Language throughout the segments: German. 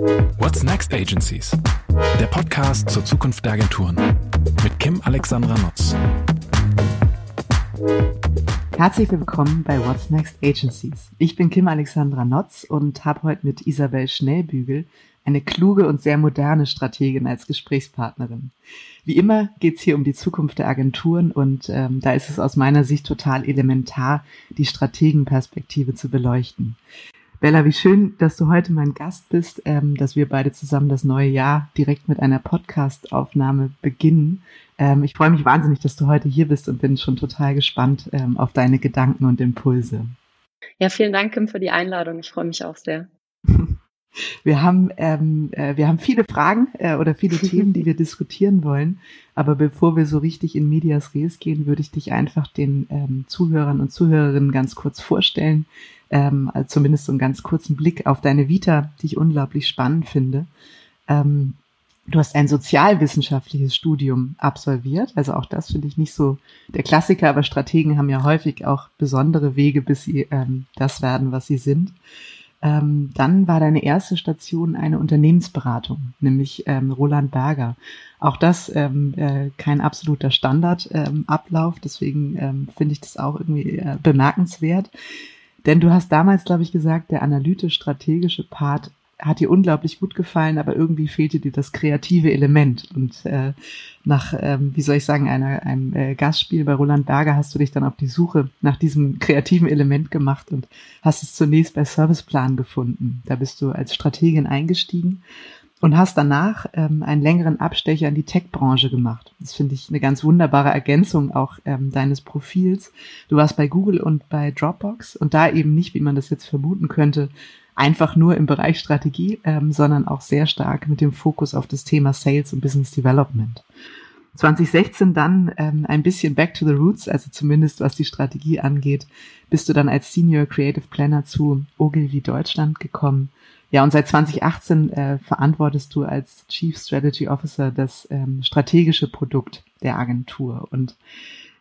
What's Next Agencies? Der Podcast zur Zukunft der Agenturen mit Kim Alexandra Nutz. Herzlich willkommen bei What's Next Agencies. Ich bin Kim Alexandra Notz und habe heute mit Isabel Schnellbügel eine kluge und sehr moderne Strategin als Gesprächspartnerin. Wie immer geht es hier um die Zukunft der Agenturen und ähm, da ist es aus meiner Sicht total elementar, die Strategenperspektive zu beleuchten. Bella, wie schön, dass du heute mein Gast bist, ähm, dass wir beide zusammen das neue Jahr direkt mit einer Podcast-Aufnahme beginnen. Ähm, ich freue mich wahnsinnig, dass du heute hier bist und bin schon total gespannt ähm, auf deine Gedanken und Impulse. Ja, vielen Dank, Kim, für die Einladung. Ich freue mich auch sehr. Wir haben, ähm, äh, wir haben viele Fragen äh, oder viele Themen, die wir diskutieren wollen. Aber bevor wir so richtig in Medias Res gehen, würde ich dich einfach den ähm, Zuhörern und Zuhörerinnen ganz kurz vorstellen. Ähm, zumindest so einen ganz kurzen Blick auf deine Vita, die ich unglaublich spannend finde. Ähm, du hast ein sozialwissenschaftliches Studium absolviert. Also auch das finde ich nicht so der Klassiker, aber Strategen haben ja häufig auch besondere Wege, bis sie ähm, das werden, was sie sind. Ähm, dann war deine erste Station eine Unternehmensberatung, nämlich ähm, Roland Berger. Auch das ähm, äh, kein absoluter Standardablauf, deswegen ähm, finde ich das auch irgendwie äh, bemerkenswert. Denn du hast damals, glaube ich, gesagt, der analytisch-strategische Part hat dir unglaublich gut gefallen, aber irgendwie fehlte dir das kreative Element. Und äh, nach, ähm, wie soll ich sagen, einer, einem äh, Gastspiel bei Roland Berger hast du dich dann auf die Suche nach diesem kreativen Element gemacht und hast es zunächst bei Serviceplan gefunden. Da bist du als Strategin eingestiegen und hast danach ähm, einen längeren Abstecher in die Tech-Branche gemacht. Das finde ich eine ganz wunderbare Ergänzung auch ähm, deines Profils. Du warst bei Google und bei Dropbox und da eben nicht, wie man das jetzt vermuten könnte, einfach nur im Bereich Strategie, ähm, sondern auch sehr stark mit dem Fokus auf das Thema Sales und Business Development. 2016 dann ähm, ein bisschen back to the roots, also zumindest was die Strategie angeht, bist du dann als Senior Creative Planner zu Ogilvy Deutschland gekommen. Ja, und seit 2018 äh, verantwortest du als Chief Strategy Officer das ähm, strategische Produkt der Agentur. Und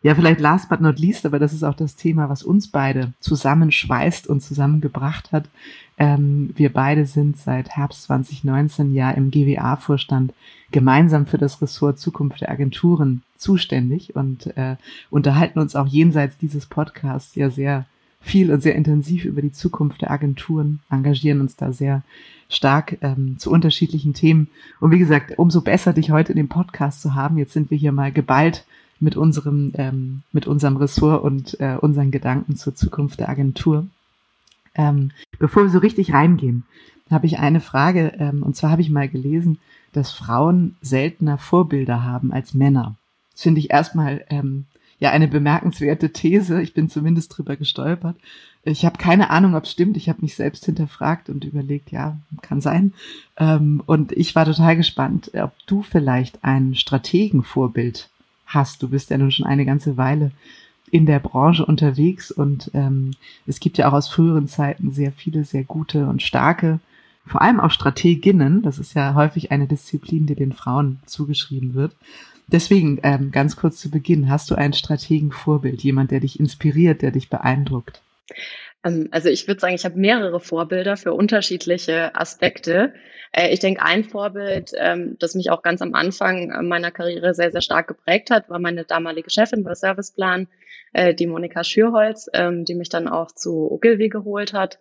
ja, vielleicht last but not least, aber das ist auch das Thema, was uns beide zusammenschweißt und zusammengebracht hat. Ähm, wir beide sind seit Herbst 2019 ja im GWA-Vorstand gemeinsam für das Ressort Zukunft der Agenturen zuständig und äh, unterhalten uns auch jenseits dieses Podcasts ja sehr viel und sehr intensiv über die Zukunft der Agenturen, engagieren uns da sehr stark ähm, zu unterschiedlichen Themen. Und wie gesagt, umso besser, dich heute in dem Podcast zu haben. Jetzt sind wir hier mal geballt mit unserem, ähm, mit unserem Ressort und äh, unseren Gedanken zur Zukunft der Agentur. Ähm, bevor wir so richtig reingehen, habe ich eine Frage, ähm, und zwar habe ich mal gelesen, dass Frauen seltener Vorbilder haben als Männer. Das finde ich erstmal ähm, ja eine bemerkenswerte These. Ich bin zumindest drüber gestolpert. Ich habe keine Ahnung, ob es stimmt. Ich habe mich selbst hinterfragt und überlegt, ja, kann sein. Ähm, und ich war total gespannt, ob du vielleicht ein Strategenvorbild hast. Du bist ja nun schon eine ganze Weile in der Branche unterwegs und ähm, es gibt ja auch aus früheren Zeiten sehr viele, sehr gute und starke, vor allem auch Strateginnen. Das ist ja häufig eine Disziplin, die den Frauen zugeschrieben wird. Deswegen ähm, ganz kurz zu Beginn, hast du ein Strategenvorbild, jemand, der dich inspiriert, der dich beeindruckt? Ähm, also ich würde sagen, ich habe mehrere Vorbilder für unterschiedliche Aspekte. Äh, ich denke, ein Vorbild, ähm, das mich auch ganz am Anfang äh, meiner Karriere sehr, sehr stark geprägt hat, war meine damalige Chefin bei Serviceplan, äh, die Monika Schürholz, ähm, die mich dann auch zu Ogilvy geholt hat,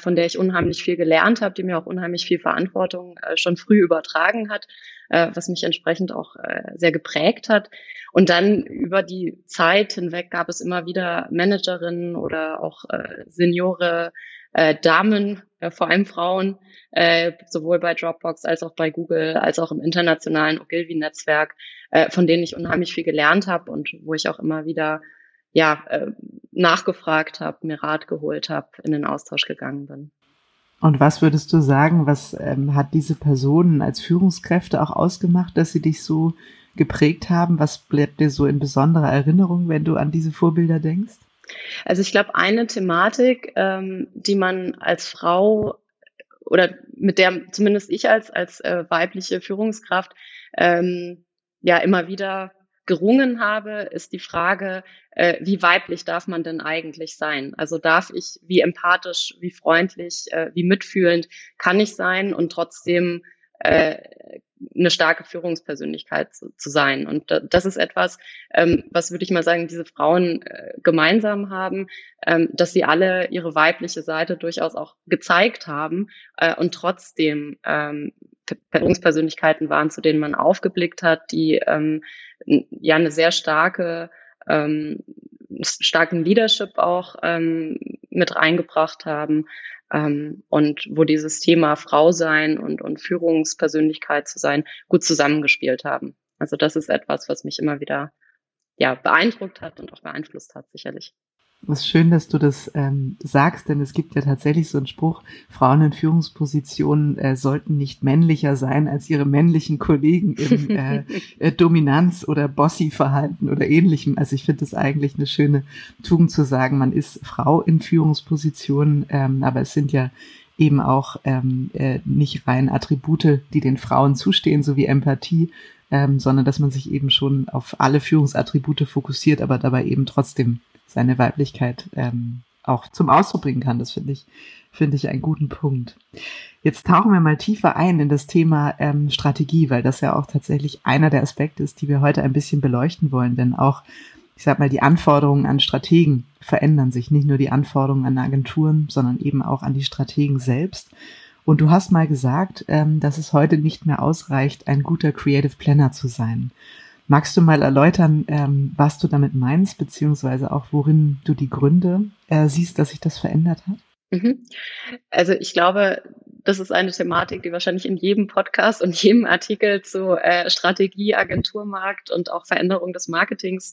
von der ich unheimlich viel gelernt habe, die mir auch unheimlich viel Verantwortung schon früh übertragen hat, was mich entsprechend auch sehr geprägt hat. Und dann über die Zeit hinweg gab es immer wieder Managerinnen oder auch äh, Seniore, äh, Damen, äh, vor allem Frauen, äh, sowohl bei Dropbox als auch bei Google, als auch im internationalen Ogilvy-Netzwerk, äh, von denen ich unheimlich viel gelernt habe und wo ich auch immer wieder ja äh, nachgefragt habe, mir Rat geholt habe, in den Austausch gegangen bin. Und was würdest du sagen, was ähm, hat diese Personen als Führungskräfte auch ausgemacht, dass sie dich so geprägt haben? Was bleibt dir so in besonderer Erinnerung, wenn du an diese Vorbilder denkst? Also ich glaube, eine Thematik, ähm, die man als Frau oder mit der zumindest ich als, als äh, weibliche Führungskraft ähm, ja immer wieder gerungen habe, ist die Frage, äh, wie weiblich darf man denn eigentlich sein? Also darf ich, wie empathisch, wie freundlich, äh, wie mitfühlend kann ich sein und trotzdem äh, eine starke Führungspersönlichkeit zu, zu sein. Und das ist etwas, ähm, was würde ich mal sagen, diese Frauen äh, gemeinsam haben, ähm, dass sie alle ihre weibliche Seite durchaus auch gezeigt haben äh, und trotzdem ähm, Führungspersönlichkeiten waren, zu denen man aufgeblickt hat, die ähm, ja eine sehr starke ähm, starken Leadership auch ähm, mit reingebracht haben, ähm, und wo dieses Thema Frau sein und, und Führungspersönlichkeit zu sein gut zusammengespielt haben. Also das ist etwas, was mich immer wieder ja, beeindruckt hat und auch beeinflusst hat, sicherlich. Es ist schön, dass du das ähm, sagst, denn es gibt ja tatsächlich so einen Spruch, Frauen in Führungspositionen äh, sollten nicht männlicher sein als ihre männlichen Kollegen im äh, äh, Dominanz- oder Bossy-Verhalten oder ähnlichem. Also ich finde es eigentlich eine schöne Tugend zu sagen, man ist Frau in Führungspositionen, ähm, aber es sind ja eben auch ähm, äh, nicht rein Attribute, die den Frauen zustehen, so wie Empathie, ähm, sondern dass man sich eben schon auf alle Führungsattribute fokussiert, aber dabei eben trotzdem seine Weiblichkeit ähm, auch zum Ausdruck bringen kann. Das finde ich, finde ich einen guten Punkt. Jetzt tauchen wir mal tiefer ein in das Thema ähm, Strategie, weil das ja auch tatsächlich einer der Aspekte ist, die wir heute ein bisschen beleuchten wollen. Denn auch, ich sag mal, die Anforderungen an Strategen verändern sich. Nicht nur die Anforderungen an Agenturen, sondern eben auch an die Strategen selbst. Und du hast mal gesagt, ähm, dass es heute nicht mehr ausreicht, ein guter Creative Planner zu sein. Magst du mal erläutern, ähm, was du damit meinst, beziehungsweise auch worin du die Gründe äh, siehst, dass sich das verändert hat? Mhm. Also ich glaube, das ist eine Thematik, die wahrscheinlich in jedem Podcast und jedem Artikel zu äh, Strategie, Agenturmarkt und auch Veränderung des Marketings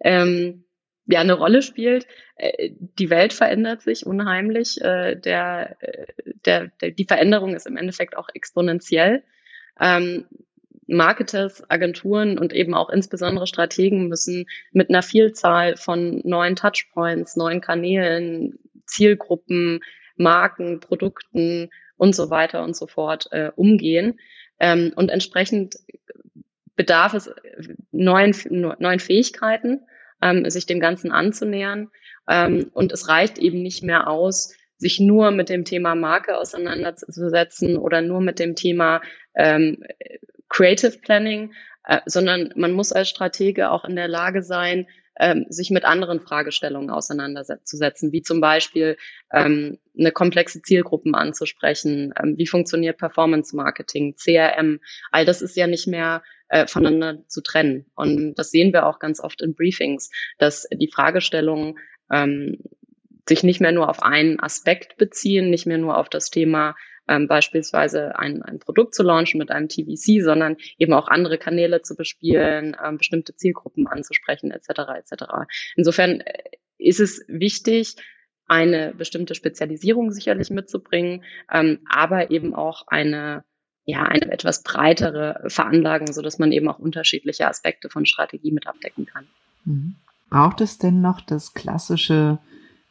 ähm, ja eine Rolle spielt. Äh, die Welt verändert sich unheimlich. Äh, der, äh, der, der, die Veränderung ist im Endeffekt auch exponentiell. Ähm, Marketers, Agenturen und eben auch insbesondere Strategen müssen mit einer Vielzahl von neuen Touchpoints, neuen Kanälen, Zielgruppen, Marken, Produkten und so weiter und so fort äh, umgehen. Ähm, und entsprechend bedarf es neuen, neuen Fähigkeiten, ähm, sich dem Ganzen anzunähern. Ähm, und es reicht eben nicht mehr aus, sich nur mit dem Thema Marke auseinanderzusetzen oder nur mit dem Thema ähm, Creative Planning, äh, sondern man muss als Stratege auch in der Lage sein, ähm, sich mit anderen Fragestellungen auseinanderzusetzen, wie zum Beispiel ähm, eine komplexe Zielgruppen anzusprechen, ähm, wie funktioniert Performance Marketing, CRM, all das ist ja nicht mehr äh, voneinander zu trennen. Und das sehen wir auch ganz oft in Briefings, dass die Fragestellungen ähm, sich nicht mehr nur auf einen Aspekt beziehen, nicht mehr nur auf das Thema ähm, beispielsweise ein, ein Produkt zu launchen mit einem TVC, sondern eben auch andere Kanäle zu bespielen, ähm, bestimmte Zielgruppen anzusprechen, etc. etc. Insofern äh, ist es wichtig, eine bestimmte Spezialisierung sicherlich mitzubringen, ähm, aber eben auch eine ja, eine etwas breitere Veranlagung, so dass man eben auch unterschiedliche Aspekte von Strategie mit abdecken kann. Mhm. Braucht es denn noch das klassische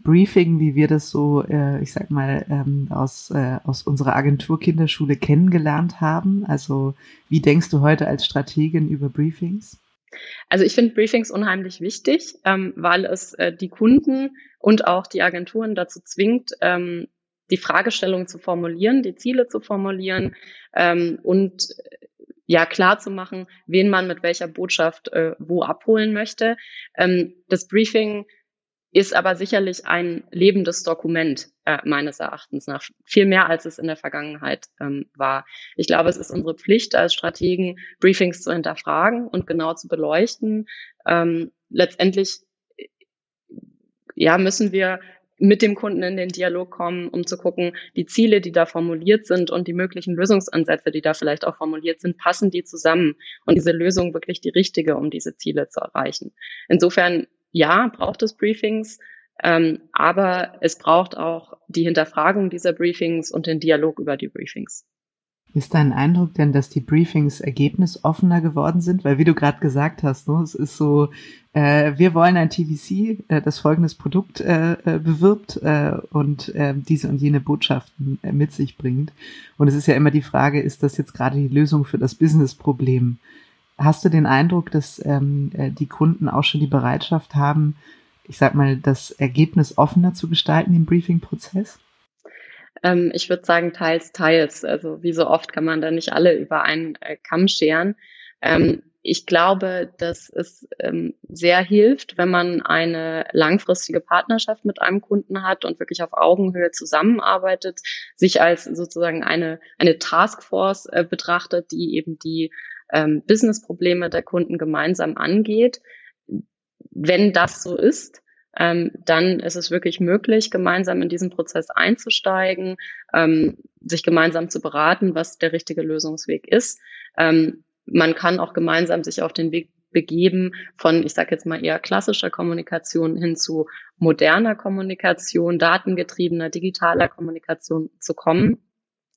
Briefing, wie wir das so, äh, ich sag mal, ähm, aus, äh, aus unserer Agentur Kinderschule kennengelernt haben? Also wie denkst du heute als Strategin über Briefings? Also ich finde Briefings unheimlich wichtig, ähm, weil es äh, die Kunden und auch die Agenturen dazu zwingt, ähm, die Fragestellung zu formulieren, die Ziele zu formulieren ähm, und äh, ja klar zu machen, wen man mit welcher Botschaft äh, wo abholen möchte. Ähm, das Briefing ist aber sicherlich ein lebendes Dokument äh, meines Erachtens nach, viel mehr als es in der Vergangenheit ähm, war. Ich glaube, es ist unsere Pflicht als Strategen, Briefings zu hinterfragen und genau zu beleuchten. Ähm, letztendlich ja, müssen wir mit dem Kunden in den Dialog kommen, um zu gucken, die Ziele, die da formuliert sind und die möglichen Lösungsansätze, die da vielleicht auch formuliert sind, passen die zusammen und diese Lösung wirklich die richtige, um diese Ziele zu erreichen. Insofern ja, braucht es Briefings, ähm, aber es braucht auch die Hinterfragung dieser Briefings und den Dialog über die Briefings. Ist dein Eindruck denn, dass die Briefings ergebnisoffener geworden sind? Weil wie du gerade gesagt hast, ne, es ist so, äh, wir wollen ein TVC, äh, das folgendes Produkt äh, äh, bewirbt äh, und äh, diese und jene Botschaften mit sich bringt. Und es ist ja immer die Frage, ist das jetzt gerade die Lösung für das Businessproblem? Hast du den Eindruck, dass ähm, äh, die Kunden auch schon die Bereitschaft haben, ich sag mal, das Ergebnis offener zu gestalten im Briefing-Prozess? Ähm, ich würde sagen, teils, teils. Also wie so oft kann man da nicht alle über einen äh, Kamm scheren. Ähm, ich glaube, dass es ähm, sehr hilft, wenn man eine langfristige Partnerschaft mit einem Kunden hat und wirklich auf Augenhöhe zusammenarbeitet, sich als sozusagen eine, eine Taskforce äh, betrachtet, die eben die ähm, Businessprobleme der Kunden gemeinsam angeht. Wenn das so ist, ähm, dann ist es wirklich möglich, gemeinsam in diesen Prozess einzusteigen, ähm, sich gemeinsam zu beraten, was der richtige Lösungsweg ist. Ähm, man kann auch gemeinsam sich auf den Weg begeben von, ich sage jetzt mal eher klassischer Kommunikation hin zu moderner Kommunikation, datengetriebener, digitaler Kommunikation zu kommen.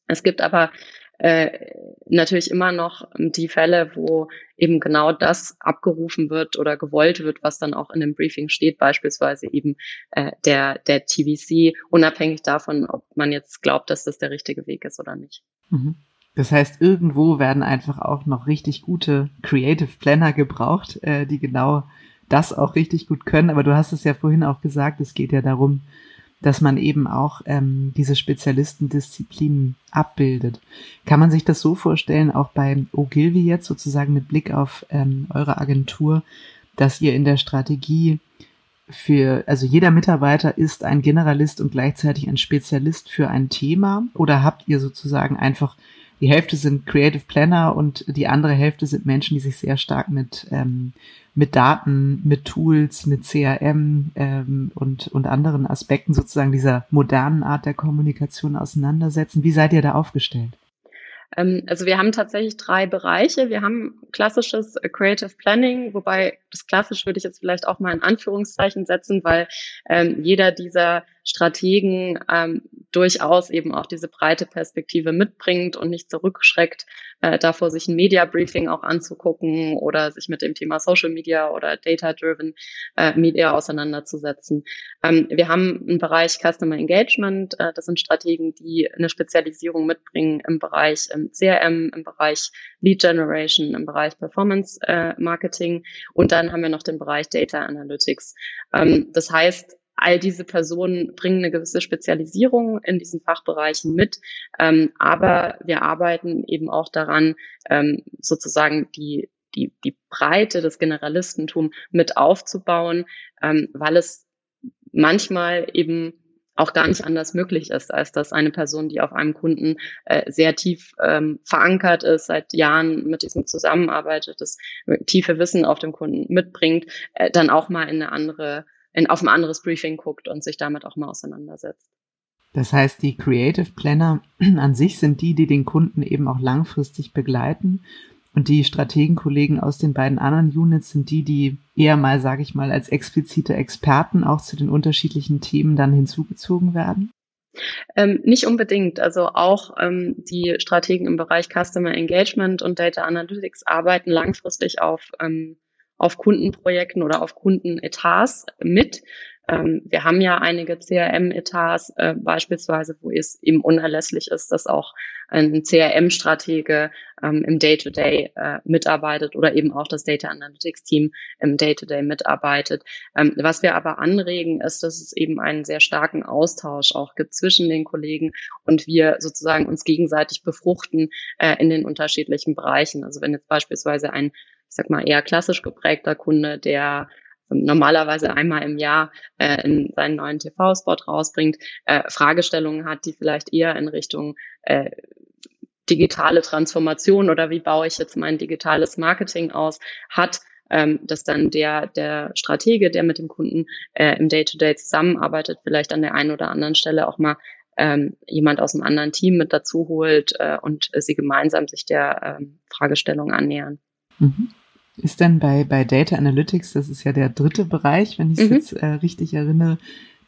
Es gibt aber äh, natürlich immer noch die Fälle, wo eben genau das abgerufen wird oder gewollt wird, was dann auch in dem Briefing steht, beispielsweise eben äh, der, der TVC, unabhängig davon, ob man jetzt glaubt, dass das der richtige Weg ist oder nicht. Mhm. Das heißt, irgendwo werden einfach auch noch richtig gute Creative Planner gebraucht, äh, die genau das auch richtig gut können. Aber du hast es ja vorhin auch gesagt, es geht ja darum, dass man eben auch ähm, diese Spezialistendisziplinen abbildet. Kann man sich das so vorstellen, auch bei Ogilvy jetzt sozusagen mit Blick auf ähm, eure Agentur, dass ihr in der Strategie für, also jeder Mitarbeiter ist ein Generalist und gleichzeitig ein Spezialist für ein Thema? Oder habt ihr sozusagen einfach die Hälfte sind Creative Planner und die andere Hälfte sind Menschen, die sich sehr stark mit, ähm, mit Daten, mit Tools, mit CRM ähm, und, und anderen Aspekten sozusagen dieser modernen Art der Kommunikation auseinandersetzen. Wie seid ihr da aufgestellt? Ähm, also wir haben tatsächlich drei Bereiche. Wir haben klassisches äh, Creative Planning, wobei das klassisch würde ich jetzt vielleicht auch mal in Anführungszeichen setzen, weil ähm, jeder dieser Strategen ähm, durchaus eben auch diese breite Perspektive mitbringt und nicht zurückschreckt, äh, davor sich ein Media Briefing auch anzugucken oder sich mit dem Thema Social Media oder Data-Driven äh, Media auseinanderzusetzen. Ähm, wir haben einen Bereich Customer Engagement, äh, das sind Strategen, die eine Spezialisierung mitbringen im Bereich ähm, CRM, im Bereich Lead Generation, im Bereich Performance äh, Marketing und dann haben wir noch den Bereich Data Analytics. Ähm, das heißt, all diese Personen bringen eine gewisse Spezialisierung in diesen Fachbereichen mit, ähm, aber wir arbeiten eben auch daran, ähm, sozusagen die die, die Breite des Generalistentum mit aufzubauen, ähm, weil es manchmal eben auch nicht anders möglich ist, als dass eine Person, die auf einem Kunden äh, sehr tief ähm, verankert ist, seit Jahren mit diesem zusammenarbeitet, das tiefe Wissen auf dem Kunden mitbringt, äh, dann auch mal in eine andere, in, auf ein anderes Briefing guckt und sich damit auch mal auseinandersetzt. Das heißt, die Creative Planner an sich sind die, die den Kunden eben auch langfristig begleiten und die Strategenkollegen aus den beiden anderen Units sind die, die eher mal, sage ich mal, als explizite Experten auch zu den unterschiedlichen Themen dann hinzugezogen werden? Ähm, nicht unbedingt. Also auch ähm, die Strategen im Bereich Customer Engagement und Data Analytics arbeiten langfristig auf, ähm, auf Kundenprojekten oder auf Kundenetats mit. Ähm, wir haben ja einige CRM-Etats äh, beispielsweise, wo es eben unerlässlich ist, dass auch ein CRM-Stratege ähm, im Day-to-Day -Day, äh, mitarbeitet oder eben auch das Data Analytics-Team im Day-to-Day -Day mitarbeitet. Ähm, was wir aber anregen, ist, dass es eben einen sehr starken Austausch auch gibt zwischen den Kollegen und wir sozusagen uns gegenseitig befruchten äh, in den unterschiedlichen Bereichen. Also wenn jetzt beispielsweise ein ich sag mal, eher klassisch geprägter Kunde, der normalerweise einmal im Jahr äh, in seinen neuen TV-Spot rausbringt, äh, Fragestellungen hat, die vielleicht eher in Richtung äh, digitale Transformation oder wie baue ich jetzt mein digitales Marketing aus, hat, ähm, dass dann der, der Stratege, der mit dem Kunden äh, im Day-to-Day -Day zusammenarbeitet, vielleicht an der einen oder anderen Stelle auch mal ähm, jemand aus einem anderen Team mit dazu holt äh, und sie gemeinsam sich der ähm, Fragestellung annähern. Mhm. Ist denn bei, bei Data Analytics, das ist ja der dritte Bereich, wenn ich es mhm. jetzt äh, richtig erinnere,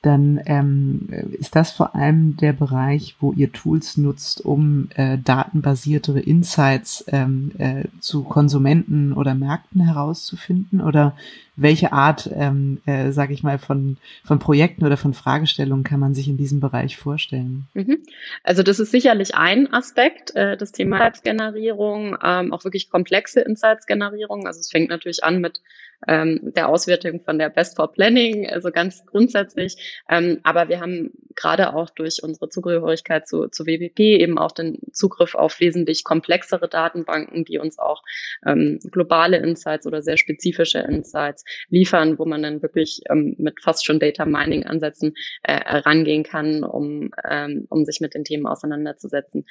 dann ähm, ist das vor allem der Bereich, wo ihr Tools nutzt, um äh, datenbasiertere Insights ähm, äh, zu Konsumenten oder Märkten herauszufinden? Oder welche Art, ähm, äh, sage ich mal, von, von Projekten oder von Fragestellungen kann man sich in diesem Bereich vorstellen? Mhm. Also das ist sicherlich ein Aspekt, äh, das Thema Insights-Generierung, ähm, auch wirklich komplexe Insights-Generierung. Also es fängt natürlich an mit ähm, der Auswertung von der Best for Planning, also ganz grundsätzlich. Ähm, aber wir haben gerade auch durch unsere Zugehörigkeit zu, zu WWP eben auch den Zugriff auf wesentlich komplexere Datenbanken, die uns auch ähm, globale Insights oder sehr spezifische Insights liefern, wo man dann wirklich ähm, mit fast schon Data Mining Ansätzen äh, herangehen kann, um, ähm, um sich mit den Themen auseinanderzusetzen.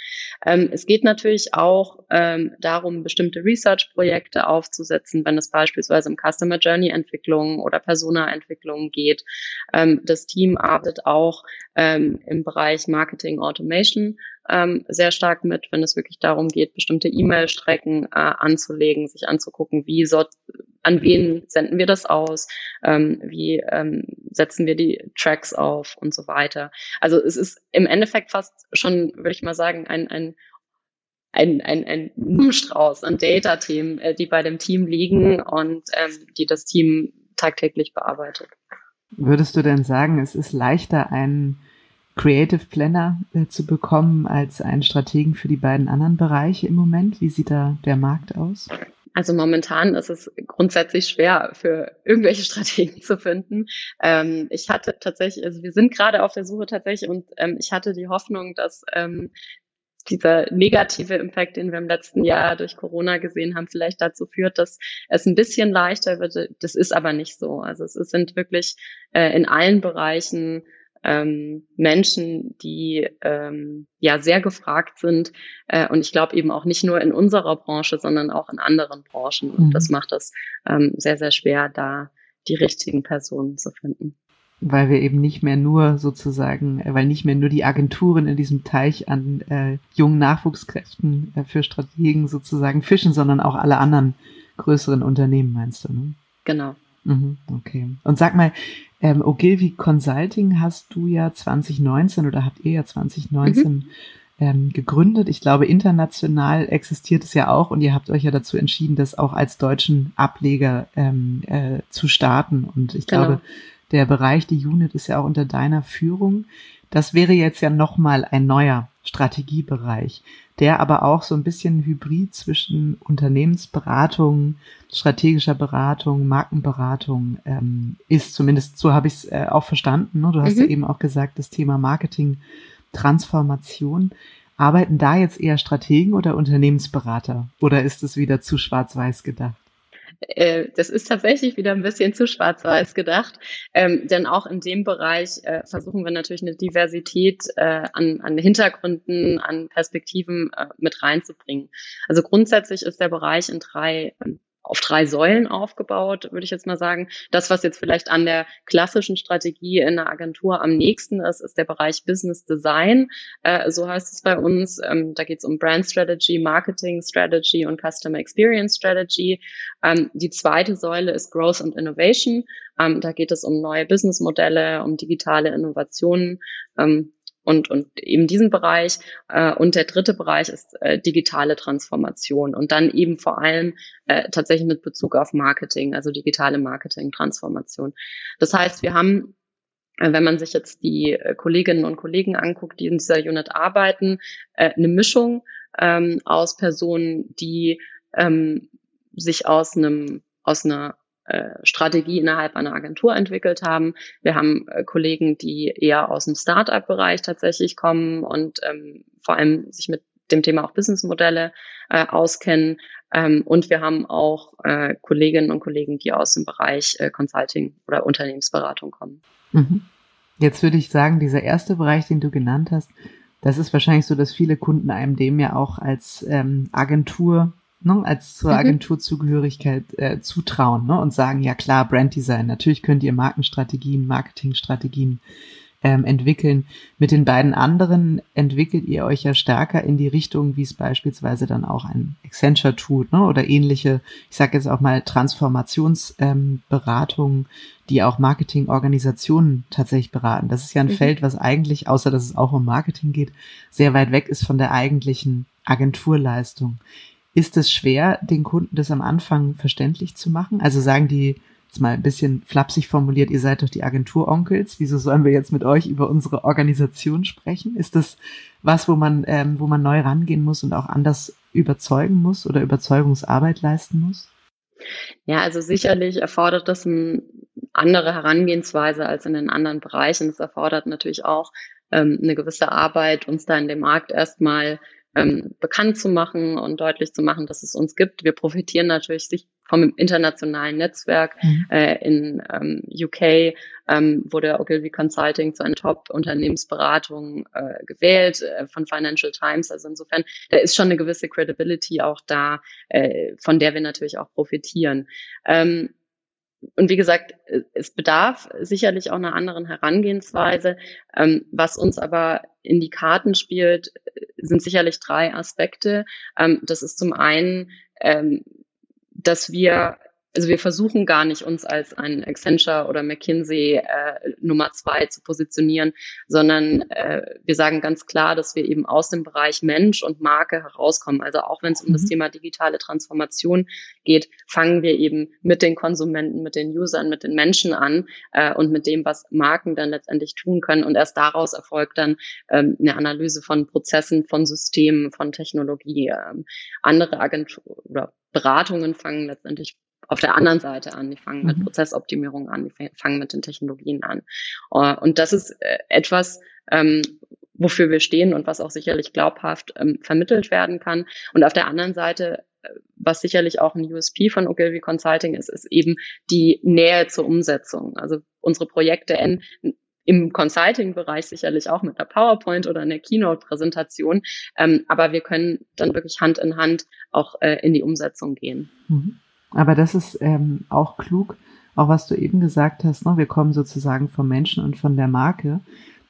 Ähm, es geht natürlich auch ähm, darum, bestimmte Research-Projekte aufzusetzen, wenn es beispielsweise im Customer Journey Entwicklung oder Persona Entwicklung geht. Ähm, das Team arbeitet auch ähm, im Bereich Marketing Automation ähm, sehr stark mit, wenn es wirklich darum geht, bestimmte E-Mail-Strecken äh, anzulegen, sich anzugucken, wie so, an wen senden wir das aus, ähm, wie ähm, setzen wir die Tracks auf und so weiter. Also es ist im Endeffekt fast schon, würde ich mal sagen, ein, ein ein, ein, ein Blumenstrauß an Data-Themen, äh, die bei dem Team liegen und ähm, die das Team tagtäglich bearbeitet. Würdest du denn sagen, es ist leichter, einen Creative Planner äh, zu bekommen als einen Strategen für die beiden anderen Bereiche im Moment? Wie sieht da der Markt aus? Also momentan ist es grundsätzlich schwer für irgendwelche Strategen zu finden. Ähm, ich hatte tatsächlich, also wir sind gerade auf der Suche tatsächlich und ähm, ich hatte die Hoffnung, dass ähm, dieser negative Impact, den wir im letzten Jahr durch Corona gesehen haben, vielleicht dazu führt, dass es ein bisschen leichter wird. Das ist aber nicht so. Also es sind wirklich äh, in allen Bereichen ähm, Menschen, die ähm, ja sehr gefragt sind. Äh, und ich glaube eben auch nicht nur in unserer Branche, sondern auch in anderen Branchen. Und mhm. das macht es ähm, sehr, sehr schwer, da die richtigen Personen zu finden weil wir eben nicht mehr nur sozusagen, äh, weil nicht mehr nur die Agenturen in diesem Teich an äh, jungen Nachwuchskräften äh, für Strategen sozusagen fischen, sondern auch alle anderen größeren Unternehmen, meinst du? Ne? Genau. Mhm, okay. Und sag mal, ähm, Ogilvy Consulting hast du ja 2019 oder habt ihr ja 2019 mhm. ähm, gegründet. Ich glaube, international existiert es ja auch und ihr habt euch ja dazu entschieden, das auch als deutschen Ableger ähm, äh, zu starten. Und ich genau. glaube, der Bereich, die Unit ist ja auch unter deiner Führung. Das wäre jetzt ja nochmal ein neuer Strategiebereich, der aber auch so ein bisschen hybrid zwischen Unternehmensberatung, strategischer Beratung, Markenberatung ähm, ist. Zumindest so habe ich es äh, auch verstanden. Ne? Du hast mhm. ja eben auch gesagt, das Thema Marketing, Transformation. Arbeiten da jetzt eher Strategen oder Unternehmensberater? Oder ist es wieder zu schwarz-weiß gedacht? Äh, das ist tatsächlich wieder ein bisschen zu schwarz-weiß gedacht. Ähm, denn auch in dem Bereich äh, versuchen wir natürlich eine Diversität äh, an, an Hintergründen, an Perspektiven äh, mit reinzubringen. Also grundsätzlich ist der Bereich in drei ähm, auf drei Säulen aufgebaut, würde ich jetzt mal sagen. Das, was jetzt vielleicht an der klassischen Strategie in der Agentur am nächsten ist, ist der Bereich Business Design. Äh, so heißt es bei uns. Ähm, da geht es um Brand Strategy, Marketing Strategy und Customer Experience Strategy. Ähm, die zweite Säule ist Growth and Innovation. Ähm, da geht es um neue Businessmodelle, um digitale Innovationen. Ähm, und, und eben diesen Bereich. Äh, und der dritte Bereich ist äh, digitale Transformation und dann eben vor allem äh, tatsächlich mit Bezug auf Marketing, also digitale Marketing-Transformation. Das heißt, wir haben äh, wenn man sich jetzt die äh, Kolleginnen und Kollegen anguckt, die in dieser Unit arbeiten, äh, eine Mischung ähm, aus Personen, die ähm, sich aus einem aus einer Strategie innerhalb einer Agentur entwickelt haben. Wir haben äh, Kollegen, die eher aus dem Startup-Bereich tatsächlich kommen und ähm, vor allem sich mit dem Thema auch Businessmodelle äh, auskennen. Ähm, und wir haben auch äh, Kolleginnen und Kollegen, die aus dem Bereich äh, Consulting oder Unternehmensberatung kommen. Mhm. Jetzt würde ich sagen, dieser erste Bereich, den du genannt hast, das ist wahrscheinlich so, dass viele Kunden einem dem ja auch als ähm, Agentur ne, als zur mhm. Agenturzugehörigkeit äh, zutrauen ne, und sagen, ja klar, Branddesign, natürlich könnt ihr Markenstrategien, Marketingstrategien ähm, entwickeln. Mit den beiden anderen entwickelt ihr euch ja stärker in die Richtung, wie es beispielsweise dann auch ein Accenture tut, ne? oder ähnliche, ich sage jetzt auch mal Transformationsberatungen, ähm, die auch Marketingorganisationen tatsächlich beraten. Das ist ja ein mhm. Feld, was eigentlich, außer dass es auch um Marketing geht, sehr weit weg ist von der eigentlichen Agenturleistung. Ist es schwer, den Kunden das am Anfang verständlich zu machen? Also sagen die, jetzt mal ein bisschen flapsig formuliert, ihr seid doch die Agenturonkels. Wieso sollen wir jetzt mit euch über unsere Organisation sprechen? Ist das was, wo man, ähm, wo man neu rangehen muss und auch anders überzeugen muss oder Überzeugungsarbeit leisten muss? Ja, also sicherlich erfordert das eine andere Herangehensweise als in den anderen Bereichen. Es erfordert natürlich auch ähm, eine gewisse Arbeit, uns da in dem Markt erstmal ähm, bekannt zu machen und deutlich zu machen, dass es uns gibt. Wir profitieren natürlich vom internationalen Netzwerk. Mhm. Äh, in ähm, UK ähm, wurde Ogilvy Consulting zu einer Top-Unternehmensberatung äh, gewählt äh, von Financial Times. Also insofern, da ist schon eine gewisse Credibility auch da, äh, von der wir natürlich auch profitieren. Ähm, und wie gesagt, es bedarf sicherlich auch einer anderen Herangehensweise. Ähm, was uns aber in die Karten spielt, sind sicherlich drei Aspekte. Ähm, das ist zum einen, ähm, dass wir also wir versuchen gar nicht, uns als ein Accenture oder McKinsey äh, Nummer zwei zu positionieren, sondern äh, wir sagen ganz klar, dass wir eben aus dem Bereich Mensch und Marke herauskommen. Also auch wenn es um mhm. das Thema digitale Transformation geht, fangen wir eben mit den Konsumenten, mit den Usern, mit den Menschen an äh, und mit dem, was Marken dann letztendlich tun können. Und erst daraus erfolgt dann ähm, eine Analyse von Prozessen, von Systemen, von Technologie. Ähm, andere Agenturen oder Beratungen fangen letztendlich auf der anderen Seite an. Die fangen mit mhm. Prozessoptimierung an, die fangen mit den Technologien an. Äh, und das ist äh, etwas, ähm, wofür wir stehen und was auch sicherlich glaubhaft ähm, vermittelt werden kann. Und auf der anderen Seite, äh, was sicherlich auch ein USP von Ogilvy Consulting ist, ist eben die Nähe zur Umsetzung. Also unsere Projekte enden im Consulting-Bereich sicherlich auch mit einer PowerPoint oder einer Keynote-Präsentation, ähm, aber wir können dann wirklich Hand in Hand auch äh, in die Umsetzung gehen. Mhm. Aber das ist ähm, auch klug, auch was du eben gesagt hast, ne? wir kommen sozusagen vom Menschen und von der Marke.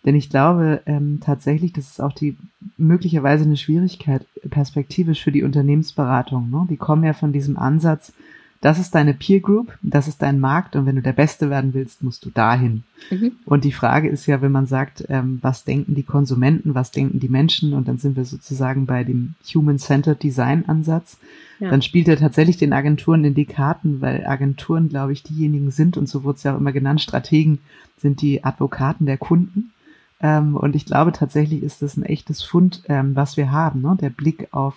Denn ich glaube ähm, tatsächlich, das ist auch die möglicherweise eine Schwierigkeit perspektivisch für die Unternehmensberatung. Ne? Die kommen ja von diesem Ansatz, das ist deine Peer Group, das ist dein Markt und wenn du der Beste werden willst, musst du dahin. Mhm. Und die Frage ist ja, wenn man sagt, ähm, was denken die Konsumenten, was denken die Menschen und dann sind wir sozusagen bei dem Human-Centered Design Ansatz, ja. dann spielt er tatsächlich den Agenturen in die Karten, weil Agenturen, glaube ich, diejenigen sind und so wurde es ja auch immer genannt, Strategen sind die Advokaten der Kunden. Ähm, und ich glaube tatsächlich ist das ein echtes Fund, ähm, was wir haben, ne? der Blick auf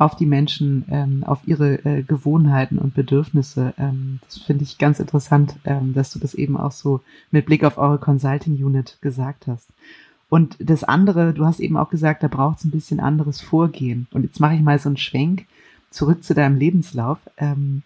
auf die Menschen, ähm, auf ihre äh, Gewohnheiten und Bedürfnisse. Ähm, das finde ich ganz interessant, ähm, dass du das eben auch so mit Blick auf eure Consulting Unit gesagt hast. Und das andere, du hast eben auch gesagt, da braucht es ein bisschen anderes Vorgehen. Und jetzt mache ich mal so einen Schwenk zurück zu deinem Lebenslauf. Ähm,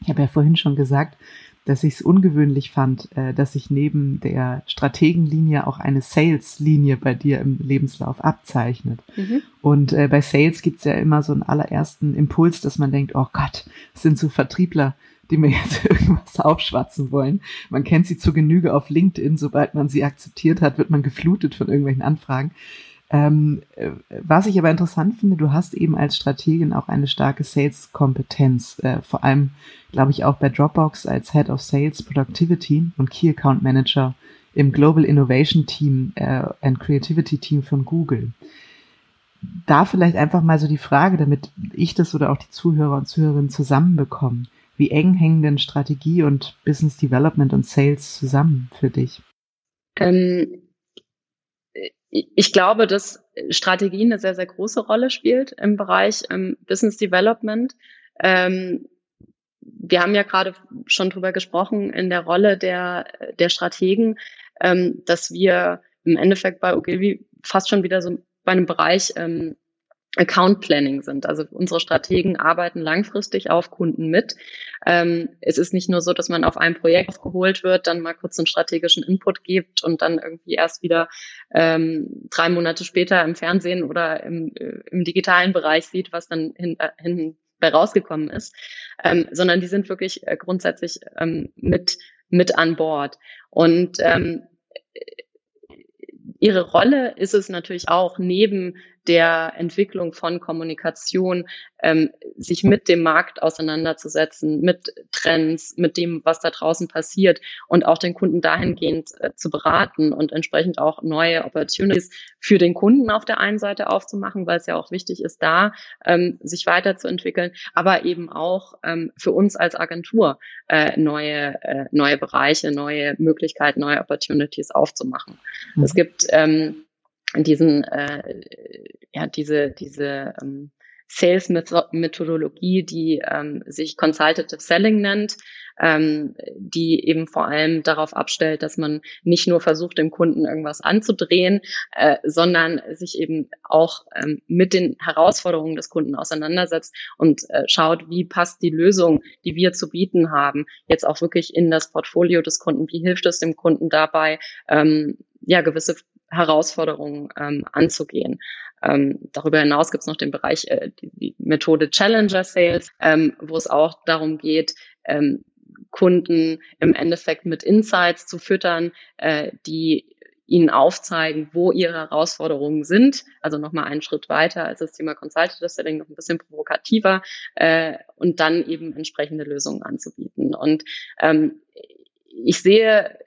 ich habe ja vorhin schon gesagt, dass ich es ungewöhnlich fand, äh, dass sich neben der Strategenlinie auch eine Sales-Linie bei dir im Lebenslauf abzeichnet. Mhm. Und äh, bei Sales gibt's ja immer so einen allerersten Impuls, dass man denkt, oh Gott, das sind so Vertriebler, die mir jetzt irgendwas aufschwatzen wollen. Man kennt sie zu Genüge auf LinkedIn. Sobald man sie akzeptiert hat, wird man geflutet von irgendwelchen Anfragen. Ähm, äh, was ich aber interessant finde, du hast eben als Strategin auch eine starke Sales-Kompetenz, äh, vor allem, glaube ich, auch bei Dropbox als Head of Sales Productivity und Key Account Manager im Global Innovation Team äh, and Creativity Team von Google. Da vielleicht einfach mal so die Frage, damit ich das oder auch die Zuhörer und Zuhörerinnen zusammenbekommen. Wie eng hängen denn Strategie und Business Development und Sales zusammen für dich? Ähm, ich glaube, dass Strategie eine sehr, sehr große Rolle spielt im Bereich ähm, Business Development. Ähm, wir haben ja gerade schon drüber gesprochen in der Rolle der, der Strategen, ähm, dass wir im Endeffekt bei Ogilvy fast schon wieder so bei einem Bereich ähm, Account Planning sind. Also unsere Strategen arbeiten langfristig auf Kunden mit. Ähm, es ist nicht nur so, dass man auf ein Projekt aufgeholt wird, dann mal kurz einen strategischen Input gibt und dann irgendwie erst wieder ähm, drei Monate später im Fernsehen oder im, äh, im digitalen Bereich sieht, was dann hin, äh, hinten bei rausgekommen ist, ähm, sondern die sind wirklich äh, grundsätzlich ähm, mit mit an Bord. Und ähm, ihre Rolle ist es natürlich auch neben der Entwicklung von Kommunikation, ähm, sich mit dem Markt auseinanderzusetzen, mit Trends, mit dem, was da draußen passiert und auch den Kunden dahingehend äh, zu beraten und entsprechend auch neue Opportunities für den Kunden auf der einen Seite aufzumachen, weil es ja auch wichtig ist, da ähm, sich weiterzuentwickeln, aber eben auch ähm, für uns als Agentur äh, neue, äh, neue Bereiche, neue Möglichkeiten, neue Opportunities aufzumachen. Mhm. Es gibt ähm, diesen, äh, ja, diese, diese ähm, Sales-Methodologie, die ähm, sich Consultative Selling nennt, ähm, die eben vor allem darauf abstellt, dass man nicht nur versucht, dem Kunden irgendwas anzudrehen, äh, sondern sich eben auch ähm, mit den Herausforderungen des Kunden auseinandersetzt und äh, schaut, wie passt die Lösung, die wir zu bieten haben, jetzt auch wirklich in das Portfolio des Kunden, wie hilft es dem Kunden dabei, ähm, ja, gewisse Herausforderungen ähm, anzugehen. Ähm, darüber hinaus gibt es noch den Bereich, äh, die, die, Methode Challenger Sales, ähm, wo es auch darum geht, ähm, Kunden im Endeffekt mit Insights zu füttern, äh, die ihnen aufzeigen, wo ihre Herausforderungen sind. Also nochmal einen Schritt weiter als das Thema Consultative Selling, noch ein bisschen provokativer äh, und dann eben entsprechende Lösungen anzubieten. Und ähm, ich sehe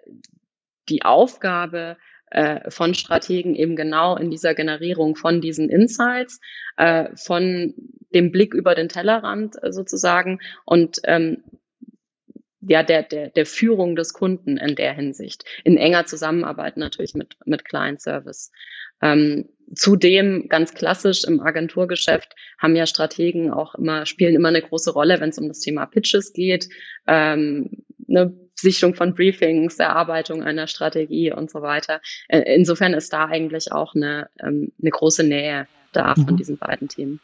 die Aufgabe äh, von Strategen eben genau in dieser Generierung von diesen Insights, äh, von dem Blick über den Tellerrand äh, sozusagen. Und ähm, ja, der, der, der Führung des Kunden in der Hinsicht. In enger Zusammenarbeit natürlich mit, mit Client Service. Ähm, zudem ganz klassisch im Agenturgeschäft haben ja Strategen auch immer, spielen immer eine große Rolle, wenn es um das Thema Pitches geht. Ähm, eine Sichtung von Briefings, Erarbeitung einer Strategie und so weiter. Äh, insofern ist da eigentlich auch eine, ähm, eine große Nähe da mhm. von diesen beiden Themen.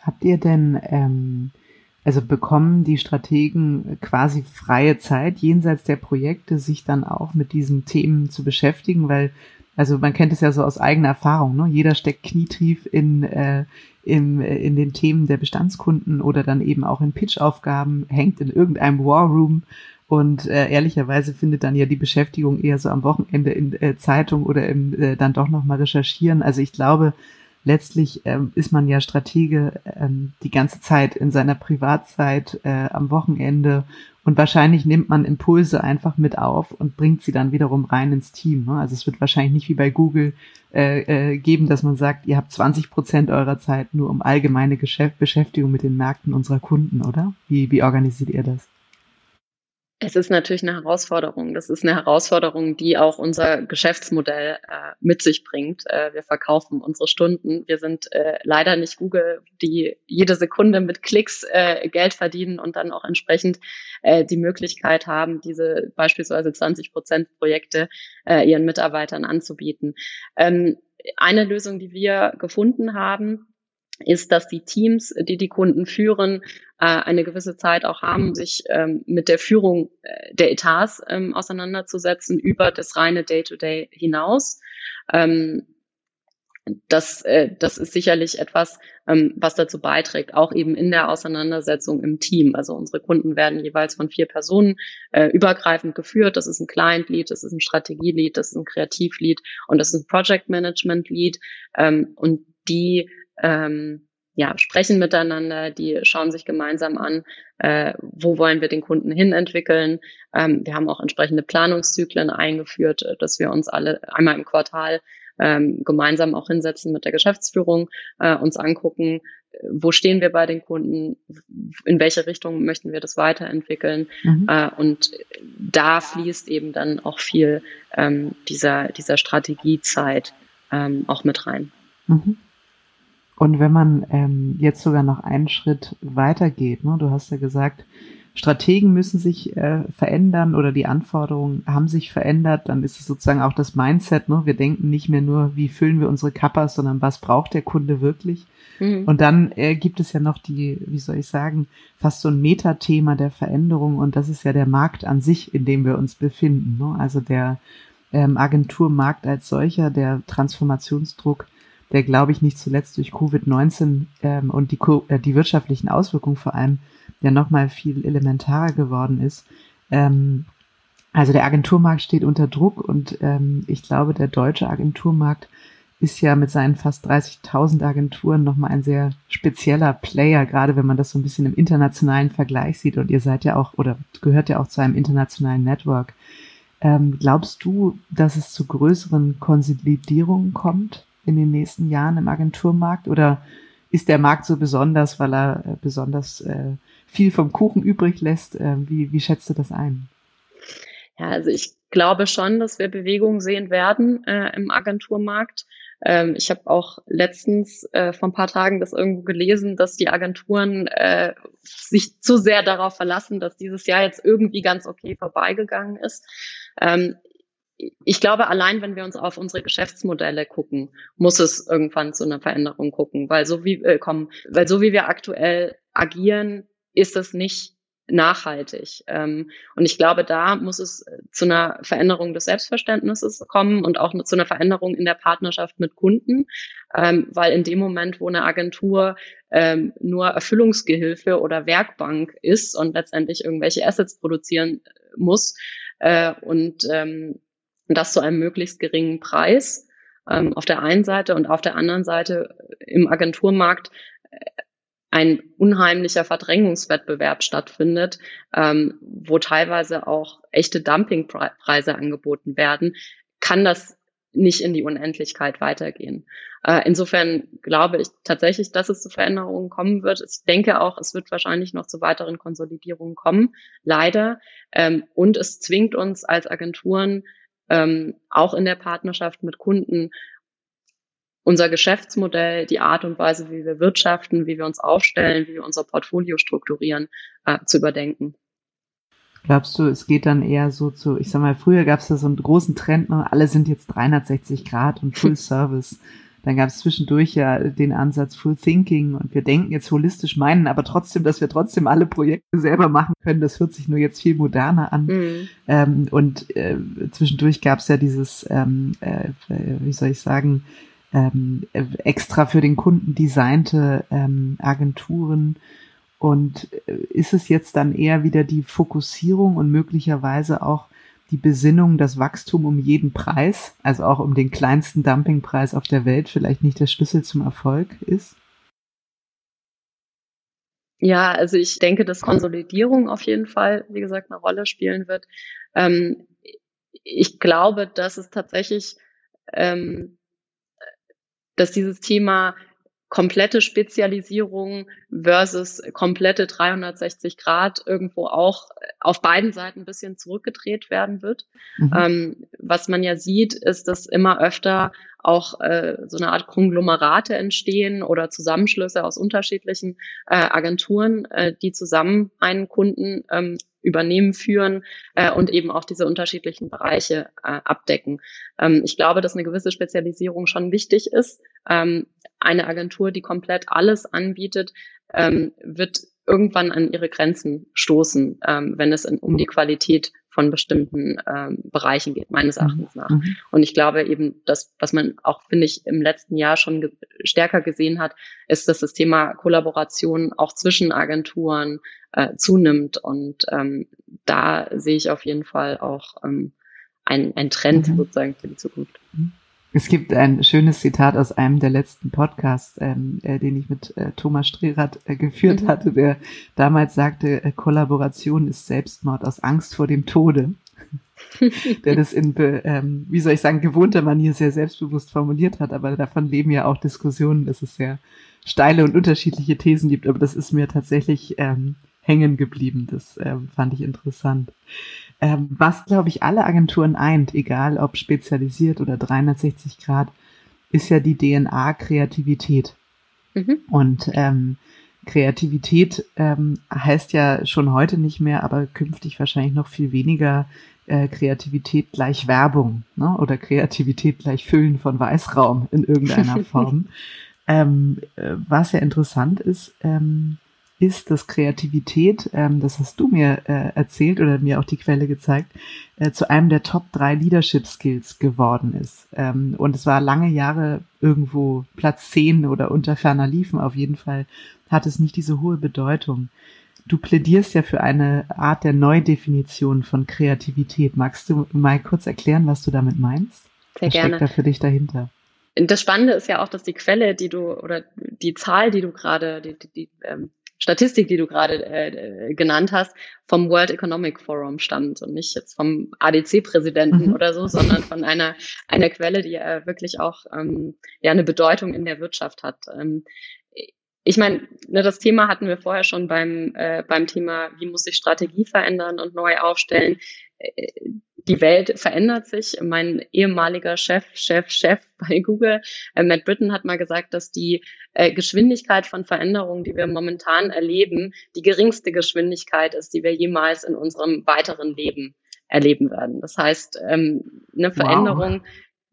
Habt ihr denn, ähm, also bekommen die Strategen quasi freie Zeit jenseits der Projekte, sich dann auch mit diesen Themen zu beschäftigen? Weil, also man kennt es ja so aus eigener Erfahrung, ne? jeder steckt knietief in, äh, im, in den Themen der Bestandskunden oder dann eben auch in Pitch-Aufgaben, hängt in irgendeinem War Room und äh, ehrlicherweise findet dann ja die Beschäftigung eher so am Wochenende in äh, Zeitung oder im, äh, dann doch nochmal recherchieren. Also ich glaube, letztlich ähm, ist man ja Stratege ähm, die ganze Zeit in seiner Privatzeit äh, am Wochenende und wahrscheinlich nimmt man Impulse einfach mit auf und bringt sie dann wiederum rein ins Team. Ne? Also es wird wahrscheinlich nicht wie bei Google äh, äh, geben, dass man sagt, ihr habt 20 Prozent eurer Zeit nur um allgemeine Geschäft Beschäftigung mit den Märkten unserer Kunden, oder? Wie, wie organisiert ihr das? Es ist natürlich eine Herausforderung. Das ist eine Herausforderung, die auch unser Geschäftsmodell äh, mit sich bringt. Äh, wir verkaufen unsere Stunden. Wir sind äh, leider nicht Google, die jede Sekunde mit Klicks äh, Geld verdienen und dann auch entsprechend äh, die Möglichkeit haben, diese beispielsweise 20 Prozent Projekte äh, ihren Mitarbeitern anzubieten. Ähm, eine Lösung, die wir gefunden haben, ist, dass die Teams, die die Kunden führen, äh, eine gewisse Zeit auch haben, sich ähm, mit der Führung äh, der Etats ähm, auseinanderzusetzen über das reine Day-to-Day -Day hinaus. Ähm, das, äh, das ist sicherlich etwas, was dazu beiträgt, auch eben in der Auseinandersetzung im Team. Also unsere Kunden werden jeweils von vier Personen übergreifend geführt. Das ist ein Client-Lead, das ist ein Strategie-Lead, das ist ein Kreativ-Lead und das ist ein Project-Management-Lead. Ähm, und die ähm, ja, sprechen miteinander, die schauen sich gemeinsam an, äh, wo wollen wir den Kunden hin entwickeln. Ähm, wir haben auch entsprechende Planungszyklen eingeführt, äh, dass wir uns alle einmal im Quartal ähm, gemeinsam auch hinsetzen mit der Geschäftsführung, äh, uns angucken, äh, wo stehen wir bei den Kunden, in welche Richtung möchten wir das weiterentwickeln. Mhm. Äh, und da fließt eben dann auch viel ähm, dieser, dieser Strategiezeit ähm, auch mit rein. Mhm. Und wenn man ähm, jetzt sogar noch einen Schritt weiter geht, ne, du hast ja gesagt, Strategen müssen sich äh, verändern oder die Anforderungen haben sich verändert, dann ist es sozusagen auch das Mindset. Ne? Wir denken nicht mehr nur, wie füllen wir unsere Kappas, sondern was braucht der Kunde wirklich. Mhm. Und dann äh, gibt es ja noch die, wie soll ich sagen, fast so ein Metathema der Veränderung und das ist ja der Markt an sich, in dem wir uns befinden. Ne? Also der ähm, Agenturmarkt als solcher, der Transformationsdruck der, glaube ich, nicht zuletzt durch Covid-19 ähm, und die, äh, die wirtschaftlichen Auswirkungen vor allem ja nochmal viel elementarer geworden ist. Ähm, Also der Agenturmarkt steht unter Druck und ähm, ich glaube, der deutsche Agenturmarkt ist ja mit seinen fast 30.000 Agenturen nochmal ein sehr spezieller Player, gerade wenn man das so ein bisschen im internationalen Vergleich sieht. Und ihr seid ja auch oder gehört ja auch zu einem internationalen Network. Ähm, glaubst du, dass es zu größeren Konsolidierungen kommt in den nächsten Jahren im Agenturmarkt? Oder ist der Markt so besonders, weil er äh, besonders äh, viel vom Kuchen übrig lässt? Äh, wie, wie schätzt du das ein? Ja, also ich glaube schon, dass wir Bewegungen sehen werden äh, im Agenturmarkt. Ähm, ich habe auch letztens äh, vor ein paar Tagen das irgendwo gelesen, dass die Agenturen äh, sich zu sehr darauf verlassen, dass dieses Jahr jetzt irgendwie ganz okay vorbeigegangen ist. Ähm, ich glaube, allein wenn wir uns auf unsere Geschäftsmodelle gucken, muss es irgendwann zu einer Veränderung gucken, weil so wie äh, kommen, weil so wie wir aktuell agieren, ist es nicht nachhaltig. Ähm, und ich glaube, da muss es äh, zu einer Veränderung des Selbstverständnisses kommen und auch zu einer Veränderung in der Partnerschaft mit Kunden, ähm, weil in dem Moment, wo eine Agentur ähm, nur Erfüllungsgehilfe oder Werkbank ist und letztendlich irgendwelche Assets produzieren äh, muss äh, und das zu einem möglichst geringen Preis, auf der einen Seite und auf der anderen Seite im Agenturmarkt ein unheimlicher Verdrängungswettbewerb stattfindet, ähm, wo teilweise auch echte Dumpingpreise angeboten werden, kann das nicht in die Unendlichkeit weitergehen. Äh, insofern glaube ich tatsächlich, dass es zu Veränderungen kommen wird. Ich denke auch, es wird wahrscheinlich noch zu weiteren Konsolidierungen kommen, leider. Ähm, und es zwingt uns als Agenturen ähm, auch in der Partnerschaft mit Kunden unser Geschäftsmodell, die Art und Weise, wie wir wirtschaften, wie wir uns aufstellen, wie wir unser Portfolio strukturieren, äh, zu überdenken. Glaubst du, es geht dann eher so zu, ich sag mal, früher gab es da so einen großen Trend, ne? alle sind jetzt 360 Grad und Full Service. Dann gab es zwischendurch ja den Ansatz Full Thinking und wir denken jetzt holistisch meinen, aber trotzdem, dass wir trotzdem alle Projekte selber machen können, das hört sich nur jetzt viel moderner an. Mhm. Ähm, und äh, zwischendurch gab es ja dieses, ähm, äh, wie soll ich sagen, ähm, extra für den Kunden designte ähm, Agenturen. Und äh, ist es jetzt dann eher wieder die Fokussierung und möglicherweise auch die Besinnung, dass Wachstum um jeden Preis, also auch um den kleinsten Dumpingpreis auf der Welt, vielleicht nicht der Schlüssel zum Erfolg ist? Ja, also ich denke, dass Konsolidierung auf jeden Fall, wie gesagt, eine Rolle spielen wird. Ähm, ich glaube, dass es tatsächlich ähm, dass dieses Thema komplette Spezialisierung versus komplette 360 Grad irgendwo auch auf beiden Seiten ein bisschen zurückgedreht werden wird. Mhm. Ähm, was man ja sieht, ist, dass immer öfter auch äh, so eine Art Konglomerate entstehen oder Zusammenschlüsse aus unterschiedlichen äh, Agenturen, äh, die zusammen einen Kunden ähm, übernehmen, führen äh, und eben auch diese unterschiedlichen Bereiche äh, abdecken. Ähm, ich glaube, dass eine gewisse Spezialisierung schon wichtig ist. Ähm, eine Agentur, die komplett alles anbietet, ähm, wird irgendwann an ihre Grenzen stoßen, ähm, wenn es in, um die Qualität von bestimmten ähm, Bereichen geht, meines mhm. Erachtens nach. Mhm. Und ich glaube eben, dass, was man auch, finde ich, im letzten Jahr schon ge stärker gesehen hat, ist, dass das Thema Kollaboration auch zwischen Agenturen äh, zunimmt. Und ähm, da sehe ich auf jeden Fall auch ähm, ein, ein Trend mhm. sozusagen für die Zukunft. Mhm. Es gibt ein schönes Zitat aus einem der letzten Podcasts, ähm, äh, den ich mit äh, Thomas Strerath äh, geführt mhm. hatte, der damals sagte, äh, Kollaboration ist Selbstmord aus Angst vor dem Tode. der das in, ähm, wie soll ich sagen, gewohnter Manier sehr selbstbewusst formuliert hat, aber davon leben ja auch Diskussionen, dass es sehr steile und unterschiedliche Thesen gibt, aber das ist mir tatsächlich ähm, hängen geblieben. Das ähm, fand ich interessant. Ähm, was, glaube ich, alle Agenturen eint, egal ob spezialisiert oder 360 Grad, ist ja die DNA Kreativität. Mhm. Und ähm, Kreativität ähm, heißt ja schon heute nicht mehr, aber künftig wahrscheinlich noch viel weniger äh, Kreativität gleich Werbung ne? oder Kreativität gleich Füllen von Weißraum in irgendeiner Form. ähm, äh, was ja interessant ist, ähm, ist, dass Kreativität, ähm, das hast du mir äh, erzählt oder mir auch die Quelle gezeigt, äh, zu einem der Top 3 Leadership Skills geworden ist. Ähm, und es war lange Jahre irgendwo Platz 10 oder unter ferner Liefen. Auf jeden Fall hat es nicht diese hohe Bedeutung. du plädierst ja für eine Art der Neudefinition von Kreativität. Magst du mal kurz erklären, was du damit meinst? Sehr was gerne. steckt da für dich dahinter? Das Spannende ist ja auch, dass die Quelle, die du oder die Zahl, die du gerade, die, die, die ähm, Statistik, die du gerade äh, genannt hast, vom World Economic Forum stammt und nicht jetzt vom ADC-Präsidenten mhm. oder so, sondern von einer, einer Quelle, die äh, wirklich auch ähm, ja eine Bedeutung in der Wirtschaft hat. Ähm, ich meine, ne, das Thema hatten wir vorher schon beim, äh, beim Thema, wie muss sich Strategie verändern und neu aufstellen. Äh, die Welt verändert sich. Mein ehemaliger Chef, Chef, Chef bei Google, äh, Matt Britton, hat mal gesagt, dass die äh, Geschwindigkeit von Veränderungen, die wir momentan erleben, die geringste Geschwindigkeit ist, die wir jemals in unserem weiteren Leben erleben werden. Das heißt, ähm, eine Veränderung, wow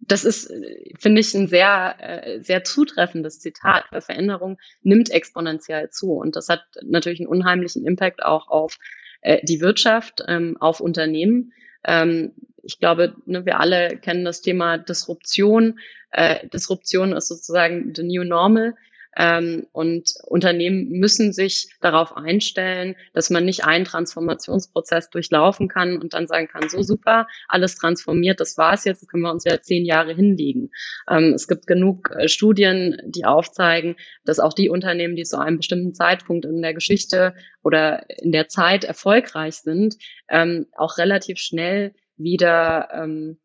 das ist, finde ich, ein sehr, äh, sehr zutreffendes Zitat, weil Veränderung nimmt exponentiell zu. Und das hat natürlich einen unheimlichen Impact auch auf äh, die Wirtschaft, ähm, auf Unternehmen. Ähm, ich glaube, ne, wir alle kennen das Thema Disruption. Äh, Disruption ist sozusagen the new normal. Ähm, und Unternehmen müssen sich darauf einstellen, dass man nicht einen Transformationsprozess durchlaufen kann und dann sagen kann, so super, alles transformiert, das war's jetzt, können wir uns ja zehn Jahre hinlegen. Ähm, es gibt genug äh, Studien, die aufzeigen, dass auch die Unternehmen, die zu einem bestimmten Zeitpunkt in der Geschichte oder in der Zeit erfolgreich sind, ähm, auch relativ schnell wieder ähm,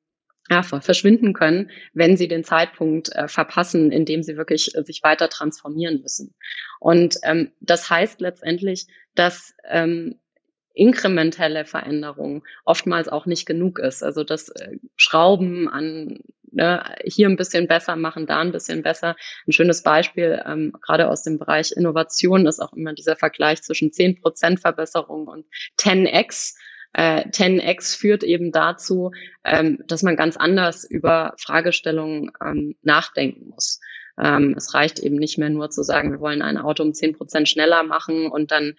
ja, verschwinden können, wenn sie den Zeitpunkt äh, verpassen, in dem sie wirklich äh, sich weiter transformieren müssen. Und ähm, das heißt letztendlich, dass ähm, inkrementelle Veränderung oftmals auch nicht genug ist. Also das äh, Schrauben an ne, hier ein bisschen besser machen, da ein bisschen besser. Ein schönes Beispiel, ähm, gerade aus dem Bereich Innovation, ist auch immer dieser Vergleich zwischen 10% Verbesserung und 10x äh, 10x führt eben dazu, ähm, dass man ganz anders über Fragestellungen ähm, nachdenken muss. Ähm, es reicht eben nicht mehr nur zu sagen, wir wollen ein Auto um 10 Prozent schneller machen und dann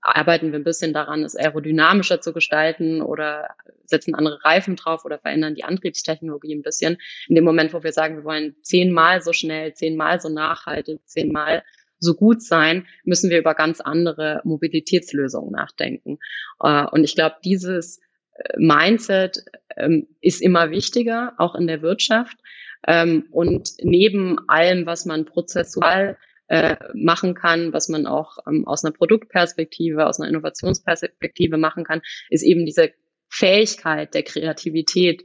arbeiten wir ein bisschen daran, es aerodynamischer zu gestalten oder setzen andere Reifen drauf oder verändern die Antriebstechnologie ein bisschen. In dem Moment, wo wir sagen, wir wollen zehnmal so schnell, zehnmal so nachhaltig, zehnmal so gut sein, müssen wir über ganz andere Mobilitätslösungen nachdenken. Äh, und ich glaube, dieses äh, Mindset ähm, ist immer wichtiger, auch in der Wirtschaft. Ähm, und neben allem, was man prozessual äh, machen kann, was man auch ähm, aus einer Produktperspektive, aus einer Innovationsperspektive machen kann, ist eben diese Fähigkeit der Kreativität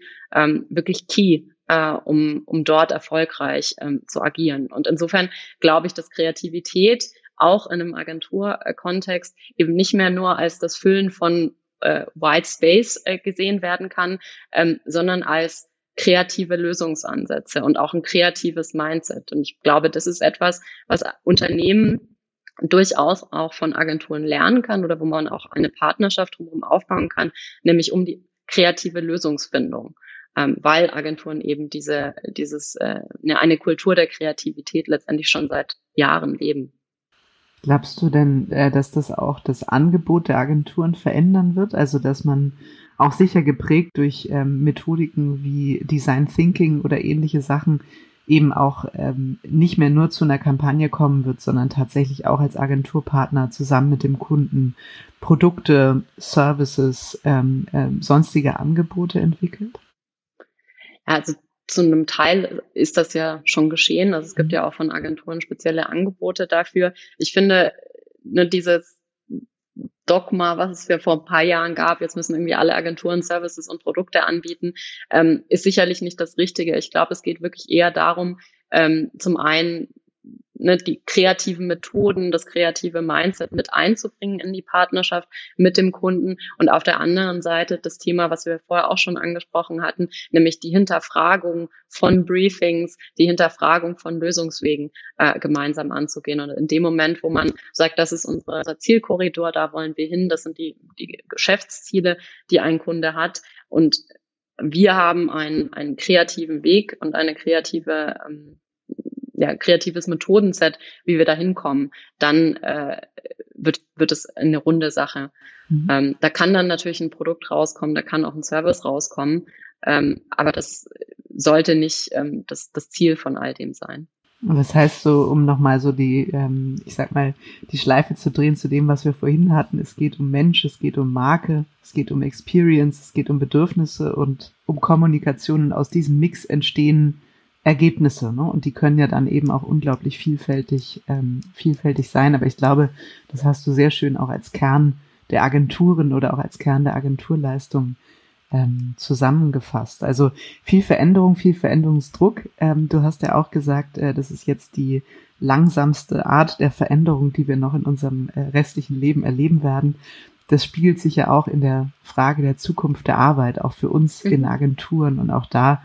wirklich key äh, um, um dort erfolgreich ähm, zu agieren. Und insofern glaube ich, dass Kreativität auch in einem Agenturkontext eben nicht mehr nur als das Füllen von äh, White Space äh, gesehen werden kann, ähm, sondern als kreative Lösungsansätze und auch ein kreatives Mindset. Und ich glaube, das ist etwas, was Unternehmen durchaus auch von Agenturen lernen kann oder wo man auch eine Partnerschaft drumherum aufbauen kann, nämlich um die kreative Lösungsfindung ähm, weil Agenturen eben diese, dieses, äh, eine Kultur der Kreativität letztendlich schon seit Jahren leben. Glaubst du denn, äh, dass das auch das Angebot der Agenturen verändern wird? Also, dass man auch sicher geprägt durch ähm, Methodiken wie Design Thinking oder ähnliche Sachen eben auch ähm, nicht mehr nur zu einer Kampagne kommen wird, sondern tatsächlich auch als Agenturpartner zusammen mit dem Kunden Produkte, Services, ähm, äh, sonstige Angebote entwickelt? Also zu einem Teil ist das ja schon geschehen. Also es gibt ja auch von Agenturen spezielle Angebote dafür. Ich finde, ne, dieses Dogma, was es ja vor ein paar Jahren gab, jetzt müssen irgendwie alle Agenturen Services und Produkte anbieten, ähm, ist sicherlich nicht das Richtige. Ich glaube, es geht wirklich eher darum, ähm, zum einen ne, die kreativen Methoden, das kreative Mindset mit einzubringen in die Partnerschaft mit dem Kunden und auf der anderen Seite das Thema, was wir vorher auch schon angesprochen hatten, nämlich die Hinterfragung von Briefings, die Hinterfragung von Lösungswegen äh, gemeinsam anzugehen. Und in dem Moment, wo man sagt, das ist unser Zielkorridor, da wollen wir hin, das sind die, die Geschäftsziele, die ein Kunde hat und wir haben einen, einen kreativen Weg und eine kreative ähm, ja, kreatives Methodenset, wie wir da hinkommen, dann äh, wird, wird es eine runde Sache. Mhm. Ähm, da kann dann natürlich ein Produkt rauskommen, da kann auch ein Service rauskommen, ähm, aber das sollte nicht ähm, das, das Ziel von all dem sein. Und das heißt so, um nochmal so die, ähm, ich sag mal, die Schleife zu drehen zu dem, was wir vorhin hatten, es geht um Mensch, es geht um Marke, es geht um Experience, es geht um Bedürfnisse und um Kommunikation und aus diesem Mix entstehen Ergebnisse, ne? Und die können ja dann eben auch unglaublich vielfältig, ähm, vielfältig sein. Aber ich glaube, das hast du sehr schön auch als Kern der Agenturen oder auch als Kern der Agenturleistung ähm, zusammengefasst. Also viel Veränderung, viel Veränderungsdruck. Ähm, du hast ja auch gesagt, äh, das ist jetzt die langsamste Art der Veränderung, die wir noch in unserem äh, restlichen Leben erleben werden. Das spiegelt sich ja auch in der Frage der Zukunft der Arbeit, auch für uns mhm. in Agenturen. Und auch da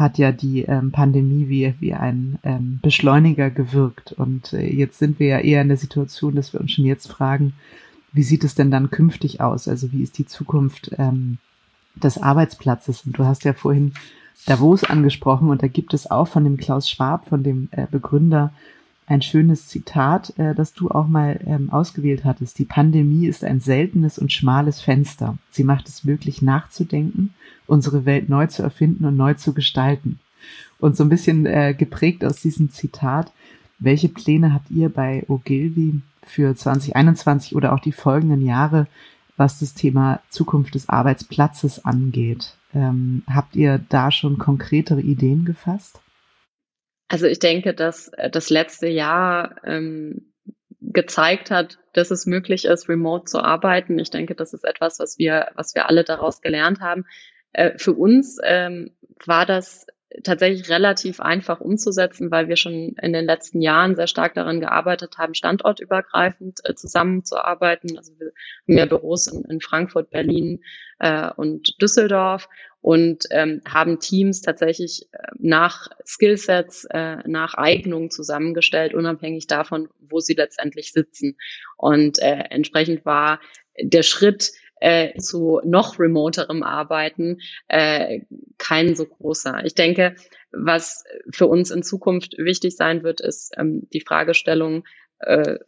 hat ja die ähm, Pandemie wie, wie ein ähm, Beschleuniger gewirkt. Und äh, jetzt sind wir ja eher in der Situation, dass wir uns schon jetzt fragen, wie sieht es denn dann künftig aus? Also wie ist die Zukunft ähm, des Arbeitsplatzes? Und du hast ja vorhin Davos angesprochen und da gibt es auch von dem Klaus Schwab, von dem äh, Begründer, ein schönes Zitat, äh, das du auch mal ähm, ausgewählt hattest. Die Pandemie ist ein seltenes und schmales Fenster. Sie macht es möglich, nachzudenken, unsere Welt neu zu erfinden und neu zu gestalten. Und so ein bisschen äh, geprägt aus diesem Zitat, welche Pläne habt ihr bei Ogilvy für 2021 oder auch die folgenden Jahre, was das Thema Zukunft des Arbeitsplatzes angeht? Ähm, habt ihr da schon konkretere Ideen gefasst? Also ich denke, dass äh, das letzte Jahr ähm, gezeigt hat, dass es möglich ist, remote zu arbeiten. Ich denke, das ist etwas, was wir, was wir alle daraus gelernt haben. Äh, für uns ähm, war das tatsächlich relativ einfach umzusetzen, weil wir schon in den letzten Jahren sehr stark daran gearbeitet haben, standortübergreifend äh, zusammenzuarbeiten. Also wir haben ja Büros in, in Frankfurt, Berlin äh, und Düsseldorf und ähm, haben Teams tatsächlich äh, nach Skillsets, äh, nach Eignung zusammengestellt, unabhängig davon, wo sie letztendlich sitzen. Und äh, entsprechend war der Schritt, äh, zu noch remoterem Arbeiten äh, kein so großer. Ich denke, was für uns in Zukunft wichtig sein wird, ist ähm, die Fragestellung, äh,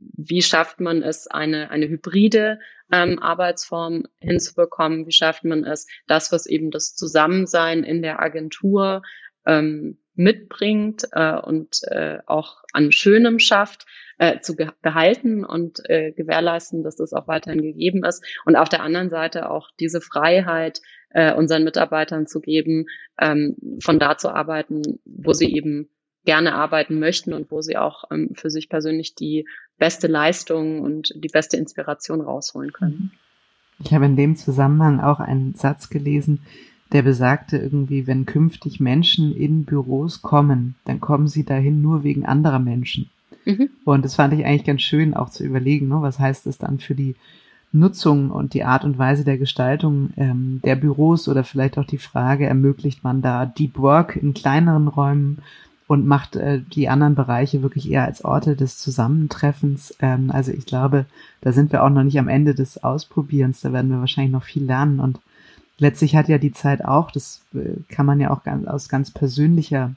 wie schafft man es, eine, eine hybride ähm, Arbeitsform hinzubekommen? Wie schafft man es, das, was eben das Zusammensein in der Agentur ähm, mitbringt äh, und äh, auch an Schönem schafft, äh, zu behalten und äh, gewährleisten, dass das auch weiterhin gegeben ist. Und auf der anderen Seite auch diese Freiheit äh, unseren Mitarbeitern zu geben, ähm, von da zu arbeiten, wo sie eben gerne arbeiten möchten und wo sie auch ähm, für sich persönlich die beste Leistung und die beste Inspiration rausholen können. Ich habe in dem Zusammenhang auch einen Satz gelesen, der besagte irgendwie, wenn künftig Menschen in Büros kommen, dann kommen sie dahin nur wegen anderer Menschen. Mhm. Und das fand ich eigentlich ganz schön auch zu überlegen, ne? was heißt das dann für die Nutzung und die Art und Weise der Gestaltung ähm, der Büros oder vielleicht auch die Frage, ermöglicht man da Deep Work in kleineren Räumen und macht äh, die anderen Bereiche wirklich eher als Orte des Zusammentreffens. Ähm, also ich glaube, da sind wir auch noch nicht am Ende des Ausprobierens, da werden wir wahrscheinlich noch viel lernen und letztlich hat ja die Zeit auch, das äh, kann man ja auch ganz, aus ganz persönlicher,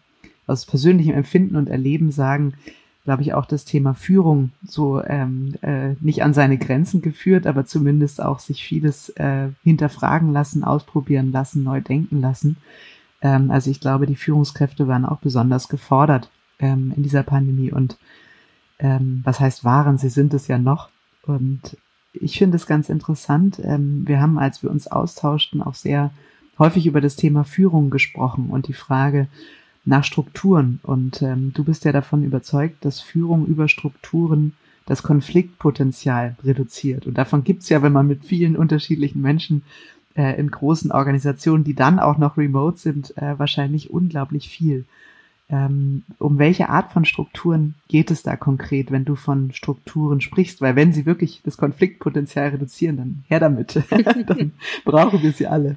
aus persönlichem Empfinden und Erleben sagen, glaube ich, auch das Thema Führung so ähm, äh, nicht an seine Grenzen geführt, aber zumindest auch sich vieles äh, hinterfragen lassen, ausprobieren lassen, neu denken lassen. Ähm, also ich glaube, die Führungskräfte waren auch besonders gefordert ähm, in dieser Pandemie und ähm, was heißt waren, sie sind es ja noch. Und ich finde es ganz interessant. Ähm, wir haben, als wir uns austauschten, auch sehr häufig über das Thema Führung gesprochen und die Frage, nach Strukturen. Und ähm, du bist ja davon überzeugt, dass Führung über Strukturen das Konfliktpotenzial reduziert. Und davon gibt's ja, wenn man mit vielen unterschiedlichen Menschen äh, in großen Organisationen, die dann auch noch remote sind, äh, wahrscheinlich unglaublich viel. Ähm, um welche Art von Strukturen geht es da konkret, wenn du von Strukturen sprichst? Weil wenn sie wirklich das Konfliktpotenzial reduzieren, dann her damit. dann brauchen wir sie alle.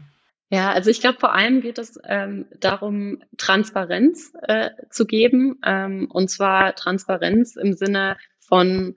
Ja, also ich glaube, vor allem geht es ähm, darum, Transparenz äh, zu geben. Ähm, und zwar Transparenz im Sinne von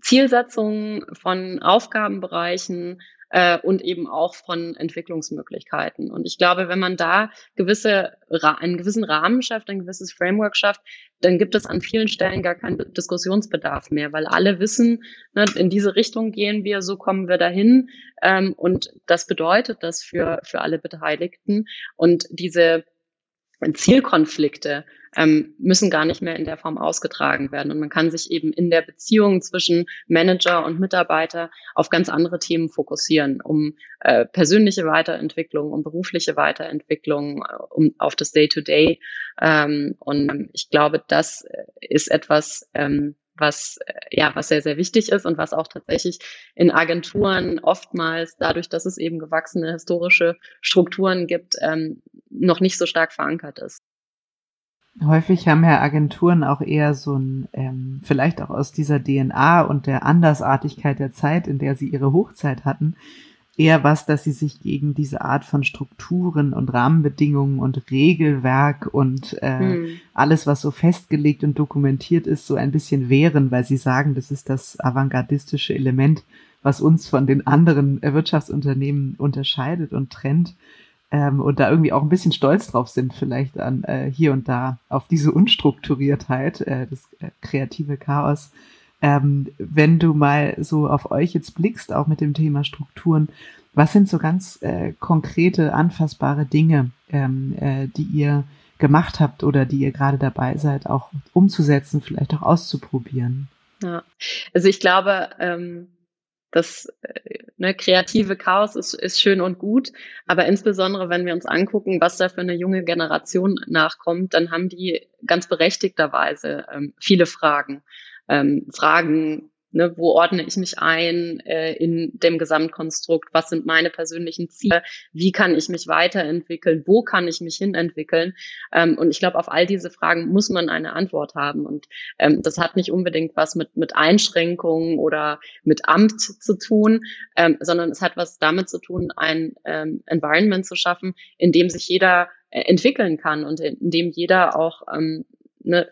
Zielsetzungen, von Aufgabenbereichen, äh, und eben auch von Entwicklungsmöglichkeiten. Und ich glaube, wenn man da gewisse, einen gewissen Rahmen schafft, ein gewisses Framework schafft, dann gibt es an vielen Stellen gar keinen Diskussionsbedarf mehr, weil alle wissen, ne, in diese Richtung gehen wir, so kommen wir dahin. Ähm, und das bedeutet das für, für alle Beteiligten. Und diese Zielkonflikte, ähm, müssen gar nicht mehr in der Form ausgetragen werden. Und man kann sich eben in der Beziehung zwischen Manager und Mitarbeiter auf ganz andere Themen fokussieren, um äh, persönliche Weiterentwicklung, um berufliche Weiterentwicklung, äh, um auf das Day-to-Day. -Day. Ähm, und ich glaube, das ist etwas, ähm, was äh, ja was sehr sehr wichtig ist und was auch tatsächlich in Agenturen oftmals dadurch, dass es eben gewachsene historische Strukturen gibt, ähm, noch nicht so stark verankert ist. Häufig haben ja Agenturen auch eher so ein, ähm, vielleicht auch aus dieser DNA und der Andersartigkeit der Zeit, in der sie ihre Hochzeit hatten, eher was, dass sie sich gegen diese Art von Strukturen und Rahmenbedingungen und Regelwerk und äh, hm. alles, was so festgelegt und dokumentiert ist, so ein bisschen wehren, weil sie sagen, das ist das avantgardistische Element, was uns von den anderen Wirtschaftsunternehmen unterscheidet und trennt. Ähm, und da irgendwie auch ein bisschen stolz drauf sind, vielleicht an äh, hier und da auf diese Unstrukturiertheit, äh, das äh, kreative Chaos ähm, wenn du mal so auf euch jetzt blickst, auch mit dem Thema Strukturen, was sind so ganz äh, konkrete, anfassbare Dinge, ähm, äh, die ihr gemacht habt oder die ihr gerade dabei seid, auch umzusetzen, vielleicht auch auszuprobieren? Ja, also ich glaube, ähm, das äh, ne, kreative Chaos ist, ist schön und gut, aber insbesondere wenn wir uns angucken, was da für eine junge Generation nachkommt, dann haben die ganz berechtigterweise ähm, viele Fragen. Ähm, Fragen, ne, wo ordne ich mich ein äh, in dem Gesamtkonstrukt, was sind meine persönlichen Ziele, wie kann ich mich weiterentwickeln, wo kann ich mich hinentwickeln. Ähm, und ich glaube, auf all diese Fragen muss man eine Antwort haben. Und ähm, das hat nicht unbedingt was mit, mit Einschränkungen oder mit Amt zu tun, ähm, sondern es hat was damit zu tun, ein ähm, Environment zu schaffen, in dem sich jeder äh, entwickeln kann und in, dem jeder auch ähm, ne,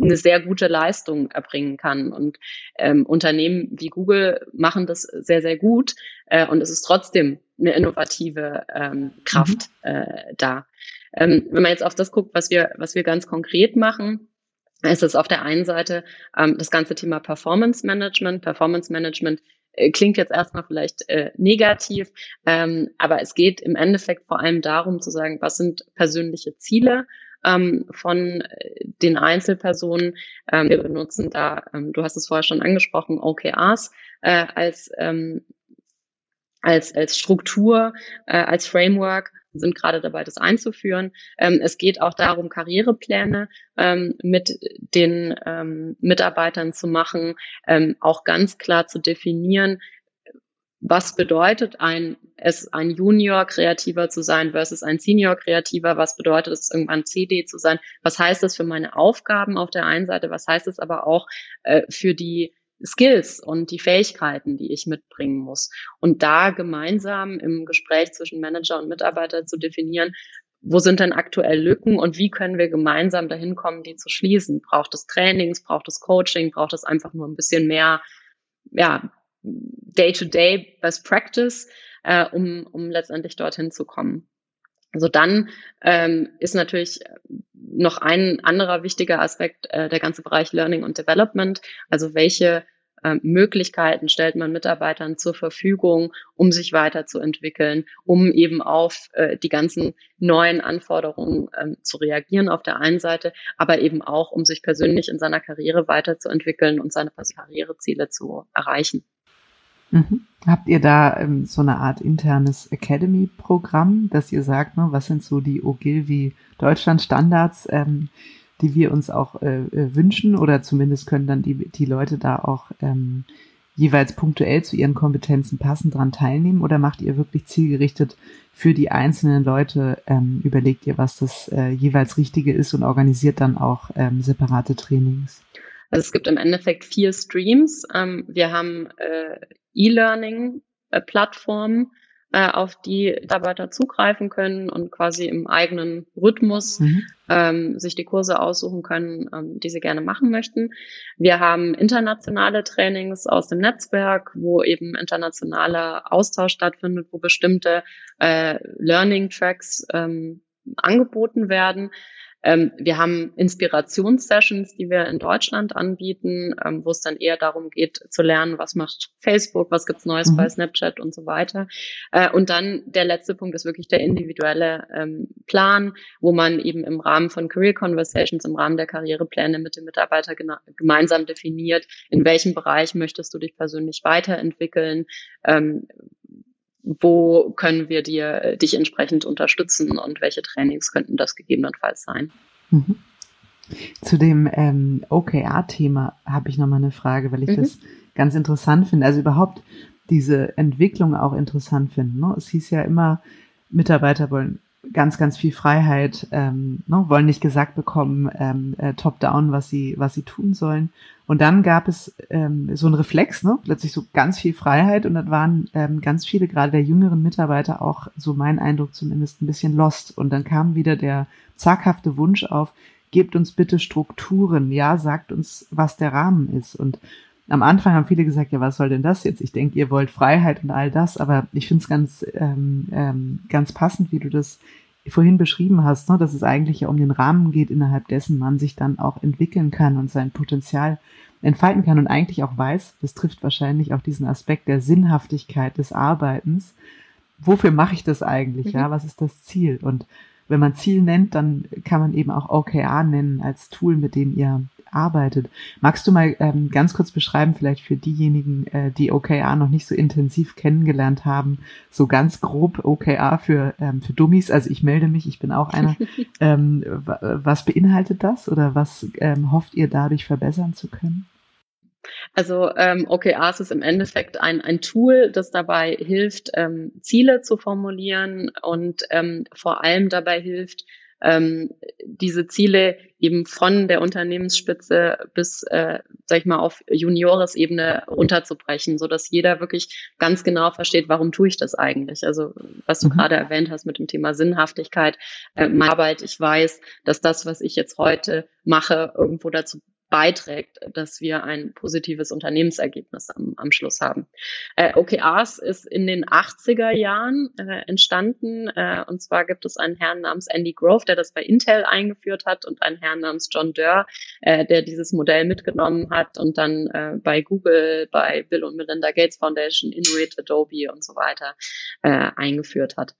eine sehr gute Leistung erbringen kann. Und ähm, Unternehmen wie Google machen das sehr, sehr gut. Äh, und es ist trotzdem eine innovative ähm, Kraft mhm. äh, da. Ähm, wenn man jetzt auf das guckt, was wir, was wir ganz konkret machen, ist es auf der einen Seite ähm, das ganze Thema Performance Management. Performance Management äh, klingt jetzt erstmal vielleicht äh, negativ, ähm, aber es geht im Endeffekt vor allem darum zu sagen, was sind persönliche Ziele, ähm, von äh, den Einzelpersonen. Ähm, wir benutzen da, ähm, du hast es vorher schon angesprochen, OKRs äh, als, ähm, als, als Struktur, äh, als Framework sind gerade dabei, das einzuführen. Ähm, es geht auch darum, Karrierepläne ähm, mit den ähm, Mitarbeitern zu machen, ähm, auch ganz klar zu definieren, was bedeutet ein, es ein Junior Kreativer zu sein versus ein Senior Kreativer? Was bedeutet es, irgendwann CD zu sein? Was heißt das für meine Aufgaben auf der einen Seite? Was heißt es aber auch äh, für die Skills und die Fähigkeiten, die ich mitbringen muss? Und da gemeinsam im Gespräch zwischen Manager und Mitarbeiter zu definieren, wo sind denn aktuell Lücken und wie können wir gemeinsam dahin kommen, die zu schließen? Braucht es Trainings, braucht es Coaching, braucht es einfach nur ein bisschen mehr, ja, Day-to-Day Best Practice, äh, um, um letztendlich dorthin zu kommen. Also dann ähm, ist natürlich noch ein anderer wichtiger Aspekt äh, der ganze Bereich Learning und Development. Also welche äh, Möglichkeiten stellt man Mitarbeitern zur Verfügung, um sich weiterzuentwickeln, um eben auf äh, die ganzen neuen Anforderungen ähm, zu reagieren auf der einen Seite, aber eben auch, um sich persönlich in seiner Karriere weiterzuentwickeln und seine Karriereziele zu erreichen. Mhm. Habt ihr da ähm, so eine Art internes Academy-Programm, dass ihr sagt, ne, was sind so die Ogilvy Deutschland-Standards, ähm, die wir uns auch äh, äh, wünschen oder zumindest können dann die, die Leute da auch ähm, jeweils punktuell zu ihren Kompetenzen passend dran teilnehmen oder macht ihr wirklich zielgerichtet für die einzelnen Leute, ähm, überlegt ihr, was das äh, jeweils Richtige ist und organisiert dann auch ähm, separate Trainings? Also es gibt im Endeffekt vier Streams. Ähm, wir haben äh, E-Learning-Plattformen, äh, auf die Mitarbeiter zugreifen können und quasi im eigenen Rhythmus mhm. ähm, sich die Kurse aussuchen können, ähm, die sie gerne machen möchten. Wir haben internationale Trainings aus dem Netzwerk, wo eben internationaler Austausch stattfindet, wo bestimmte äh, Learning Tracks ähm, angeboten werden. Ähm, wir haben Inspirationssessions, die wir in Deutschland anbieten, ähm, wo es dann eher darum geht zu lernen, was macht Facebook, was gibt's Neues mhm. bei Snapchat und so weiter. Äh, und dann der letzte Punkt ist wirklich der individuelle ähm, Plan, wo man eben im Rahmen von Career Conversations, im Rahmen der Karrierepläne mit dem Mitarbeiter gemeinsam definiert, in welchem Bereich möchtest du dich persönlich weiterentwickeln, ähm, wo können wir dir, äh, dich entsprechend unterstützen und welche Trainings könnten das gegebenenfalls sein? Mhm. Zu dem ähm, OKR-Thema habe ich nochmal eine Frage, weil ich mhm. das ganz interessant finde. Also überhaupt diese Entwicklung auch interessant finde. Ne? Es hieß ja immer, Mitarbeiter wollen ganz, ganz viel Freiheit, ähm, ne, wollen nicht gesagt bekommen, ähm, äh, top-down, was sie, was sie tun sollen. Und dann gab es ähm, so einen Reflex, ne, plötzlich so ganz viel Freiheit und dann waren ähm, ganz viele, gerade der jüngeren Mitarbeiter, auch so mein Eindruck zumindest, ein bisschen lost. Und dann kam wieder der zaghafte Wunsch auf, gebt uns bitte Strukturen, ja, sagt uns, was der Rahmen ist. Und am Anfang haben viele gesagt, ja, was soll denn das jetzt? Ich denke, ihr wollt Freiheit und all das, aber ich finde es ganz, ähm, ähm, ganz passend, wie du das vorhin beschrieben hast, ne, dass es eigentlich ja um den Rahmen geht, innerhalb dessen man sich dann auch entwickeln kann und sein Potenzial entfalten kann und eigentlich auch weiß, das trifft wahrscheinlich auch diesen Aspekt der Sinnhaftigkeit des Arbeitens. Wofür mache ich das eigentlich? Mhm. Ja, was ist das Ziel? Und wenn man Ziel nennt, dann kann man eben auch OKR nennen als Tool, mit dem ihr arbeitet. Magst du mal ähm, ganz kurz beschreiben, vielleicht für diejenigen, äh, die OKR noch nicht so intensiv kennengelernt haben, so ganz grob OKR für, ähm, für Dummies, also ich melde mich, ich bin auch einer. ähm, was beinhaltet das oder was ähm, hofft ihr dadurch verbessern zu können? Also ähm, OKRs ist im Endeffekt ein, ein Tool, das dabei hilft, ähm, Ziele zu formulieren und ähm, vor allem dabei hilft, ähm, diese Ziele eben von der Unternehmensspitze bis, äh, sag ich mal, auf Junioresebene runterzubrechen, so dass jeder wirklich ganz genau versteht, warum tue ich das eigentlich? Also was du mhm. gerade erwähnt hast mit dem Thema Sinnhaftigkeit, äh, meine Arbeit, ich weiß, dass das, was ich jetzt heute mache, irgendwo dazu beiträgt, dass wir ein positives Unternehmensergebnis am, am Schluss haben. Äh, OKRs ist in den 80er Jahren äh, entstanden äh, und zwar gibt es einen Herrn namens Andy Grove, der das bei Intel eingeführt hat und einen Herrn namens John Durr, äh, der dieses Modell mitgenommen hat und dann äh, bei Google, bei Bill und Melinda Gates Foundation, Inuit, Adobe und so weiter äh, eingeführt hat.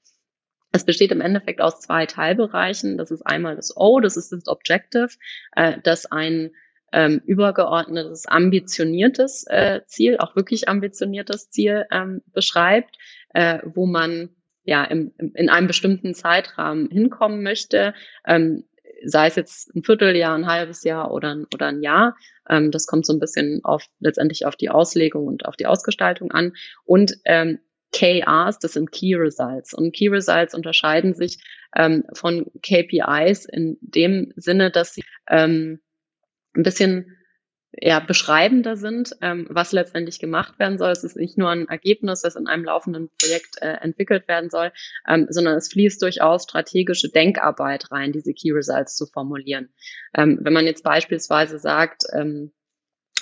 Es besteht im Endeffekt aus zwei Teilbereichen. Das ist einmal das O, das ist das Objective, äh, das ein ähm, übergeordnetes, ambitioniertes äh, Ziel, auch wirklich ambitioniertes Ziel ähm, beschreibt, äh, wo man ja im, in einem bestimmten Zeitrahmen hinkommen möchte, ähm, sei es jetzt ein Vierteljahr, ein halbes Jahr oder ein, oder ein Jahr. Ähm, das kommt so ein bisschen auf letztendlich auf die Auslegung und auf die Ausgestaltung an. Und ähm, KRs, das sind Key Results. Und Key Results unterscheiden sich ähm, von KPIs in dem Sinne, dass sie ähm, ein bisschen ja, beschreibender sind, ähm, was letztendlich gemacht werden soll. Es ist nicht nur ein Ergebnis, das in einem laufenden Projekt äh, entwickelt werden soll, ähm, sondern es fließt durchaus strategische Denkarbeit rein, diese Key Results zu formulieren. Ähm, wenn man jetzt beispielsweise sagt, ähm,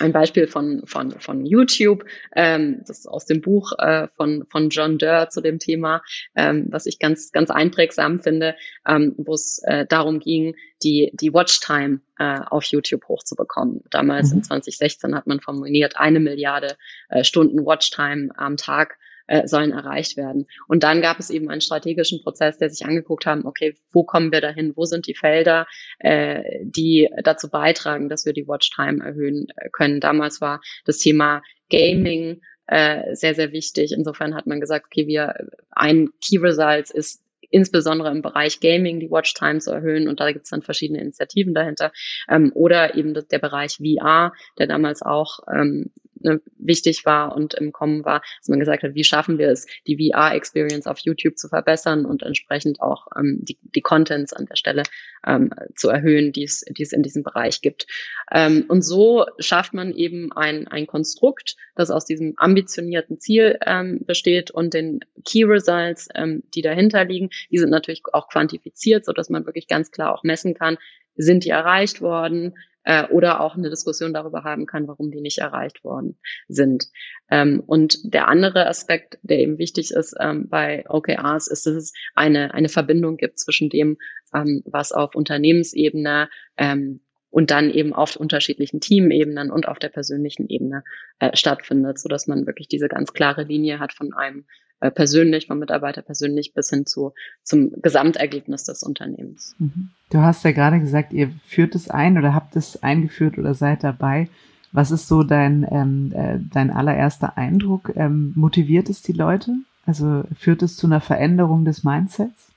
ein Beispiel von, von, von YouTube, ähm, das ist aus dem Buch äh, von, von John Durr zu dem Thema, ähm, was ich ganz, ganz einprägsam finde, ähm, wo es äh, darum ging, die, die Watchtime äh, auf YouTube hochzubekommen. Damals mhm. in 2016 hat man formuliert, eine Milliarde äh, Stunden Watchtime am Tag äh, sollen erreicht werden. Und dann gab es eben einen strategischen Prozess, der sich angeguckt haben, okay, wo kommen wir dahin? Wo sind die Felder, äh, die dazu beitragen, dass wir die Watchtime erhöhen äh, können? Damals war das Thema Gaming äh, sehr, sehr wichtig. Insofern hat man gesagt, okay, wir ein Key Results ist insbesondere im Bereich Gaming die Watchtime zu erhöhen. Und da gibt es dann verschiedene Initiativen dahinter. Ähm, oder eben der Bereich VR, der damals auch ähm, ne, wichtig war und im Kommen war, dass man gesagt hat, wie schaffen wir es, die VR-Experience auf YouTube zu verbessern und entsprechend auch ähm, die, die Contents an der Stelle ähm, zu erhöhen, die es, die es in diesem Bereich gibt. Ähm, und so schafft man eben ein, ein Konstrukt, das aus diesem ambitionierten Ziel ähm, besteht und den Key Results, ähm, die dahinter liegen, die sind natürlich auch quantifiziert, so dass man wirklich ganz klar auch messen kann, sind die erreicht worden, äh, oder auch eine Diskussion darüber haben kann, warum die nicht erreicht worden sind. Ähm, und der andere Aspekt, der eben wichtig ist ähm, bei OKRs, ist, dass es eine, eine Verbindung gibt zwischen dem, ähm, was auf Unternehmensebene ähm, und dann eben auf unterschiedlichen Teamebenen und auf der persönlichen Ebene äh, stattfindet, so dass man wirklich diese ganz klare Linie hat von einem äh, persönlich, vom Mitarbeiter persönlich bis hin zu zum Gesamtergebnis des Unternehmens. Mhm. Du hast ja gerade gesagt, ihr führt es ein oder habt es eingeführt oder seid dabei. Was ist so dein ähm, äh, dein allererster Eindruck? Ähm, motiviert es die Leute? Also führt es zu einer Veränderung des Mindsets?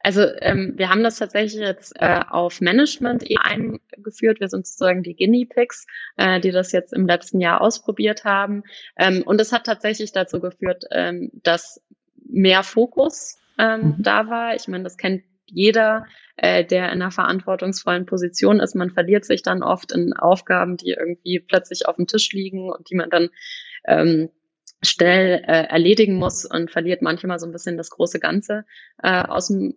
Also ähm, wir haben das tatsächlich jetzt äh, auf Management eingeführt. Wir sind sozusagen die Guinea Pigs, äh, die das jetzt im letzten Jahr ausprobiert haben. Ähm, und es hat tatsächlich dazu geführt, ähm, dass mehr Fokus ähm, mhm. da war. Ich meine, das kennt jeder, äh, der in einer verantwortungsvollen Position ist. Man verliert sich dann oft in Aufgaben, die irgendwie plötzlich auf dem Tisch liegen und die man dann ähm, schnell äh, erledigen muss und verliert manchmal so ein bisschen das große Ganze äh, aus dem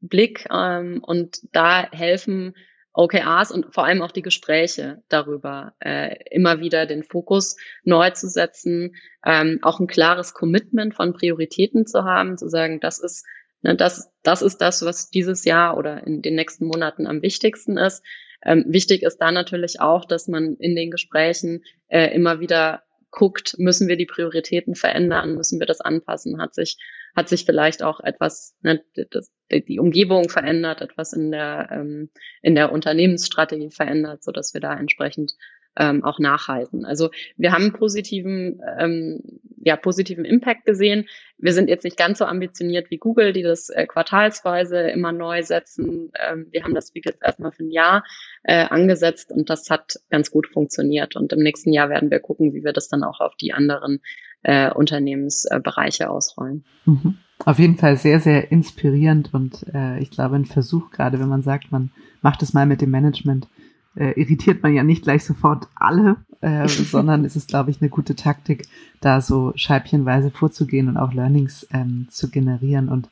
Blick. Ähm, und da helfen OKRs und vor allem auch die Gespräche darüber, äh, immer wieder den Fokus neu zu setzen, ähm, auch ein klares Commitment von Prioritäten zu haben, zu sagen, das ist ne, das, das ist das, was dieses Jahr oder in den nächsten Monaten am wichtigsten ist. Ähm, wichtig ist da natürlich auch, dass man in den Gesprächen äh, immer wieder guckt, müssen wir die Prioritäten verändern, müssen wir das anpassen, hat sich, hat sich vielleicht auch etwas, ne, das, die Umgebung verändert, etwas in der, ähm, in der Unternehmensstrategie verändert, so dass wir da entsprechend ähm, auch nachhalten. Also wir haben positiven, ähm, ja, positiven Impact gesehen. Wir sind jetzt nicht ganz so ambitioniert wie Google, die das äh, quartalsweise immer neu setzen. Ähm, wir haben das wie jetzt erstmal für ein Jahr äh, angesetzt und das hat ganz gut funktioniert. Und im nächsten Jahr werden wir gucken, wie wir das dann auch auf die anderen äh, Unternehmensbereiche ausrollen. Mhm. Auf jeden Fall sehr, sehr inspirierend und äh, ich glaube ein Versuch, gerade wenn man sagt, man macht es mal mit dem Management, äh, irritiert man ja nicht gleich sofort alle, äh, sondern es ist, glaube ich, eine gute Taktik, da so scheibchenweise vorzugehen und auch Learnings ähm, zu generieren. Und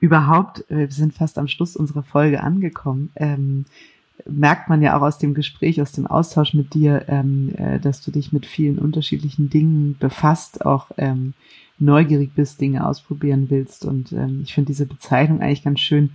überhaupt, äh, wir sind fast am Schluss unserer Folge angekommen. Ähm, merkt man ja auch aus dem Gespräch, aus dem Austausch mit dir, ähm, äh, dass du dich mit vielen unterschiedlichen Dingen befasst, auch ähm, neugierig bist, Dinge ausprobieren willst. Und ähm, ich finde diese Bezeichnung eigentlich ganz schön,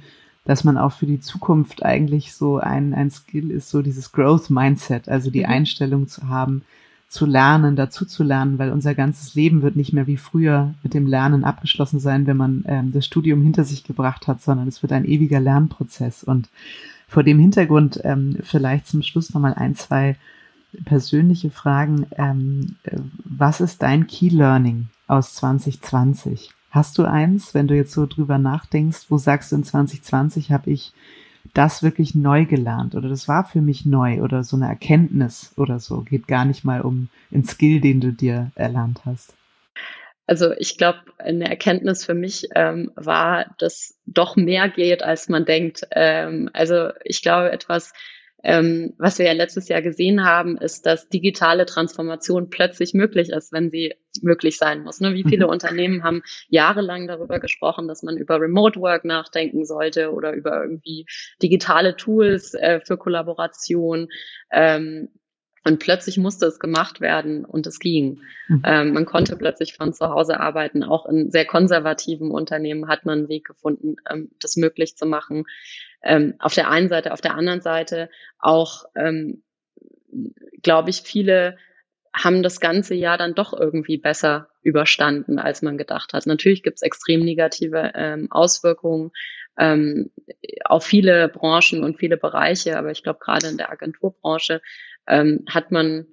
dass man auch für die Zukunft eigentlich so ein, ein Skill ist, so dieses Growth Mindset, also die mhm. Einstellung zu haben, zu lernen, dazu zu lernen, weil unser ganzes Leben wird nicht mehr wie früher mit dem Lernen abgeschlossen sein, wenn man ähm, das Studium hinter sich gebracht hat, sondern es wird ein ewiger Lernprozess. Und vor dem Hintergrund ähm, vielleicht zum Schluss nochmal ein, zwei persönliche Fragen. Ähm, äh, was ist dein Key Learning aus 2020? Hast du eins, wenn du jetzt so drüber nachdenkst, wo sagst du in 2020 habe ich das wirklich neu gelernt oder das war für mich neu oder so eine Erkenntnis oder so? Geht gar nicht mal um einen Skill, den du dir erlernt hast. Also ich glaube, eine Erkenntnis für mich ähm, war, dass doch mehr geht, als man denkt. Ähm, also ich glaube, etwas, ähm, was wir ja letztes Jahr gesehen haben, ist, dass digitale Transformation plötzlich möglich ist, wenn sie möglich sein muss. Ne? Wie viele mhm. Unternehmen haben jahrelang darüber gesprochen, dass man über Remote Work nachdenken sollte oder über irgendwie digitale Tools äh, für Kollaboration. Ähm, und plötzlich musste es gemacht werden und es ging. Mhm. Ähm, man konnte plötzlich von zu Hause arbeiten. Auch in sehr konservativen Unternehmen hat man einen Weg gefunden, ähm, das möglich zu machen. Ähm, auf der einen Seite, auf der anderen Seite auch, ähm, glaube ich, viele haben das ganze Jahr dann doch irgendwie besser überstanden, als man gedacht hat. Natürlich gibt es extrem negative ähm, Auswirkungen ähm, auf viele Branchen und viele Bereiche, aber ich glaube, gerade in der Agenturbranche ähm, hat man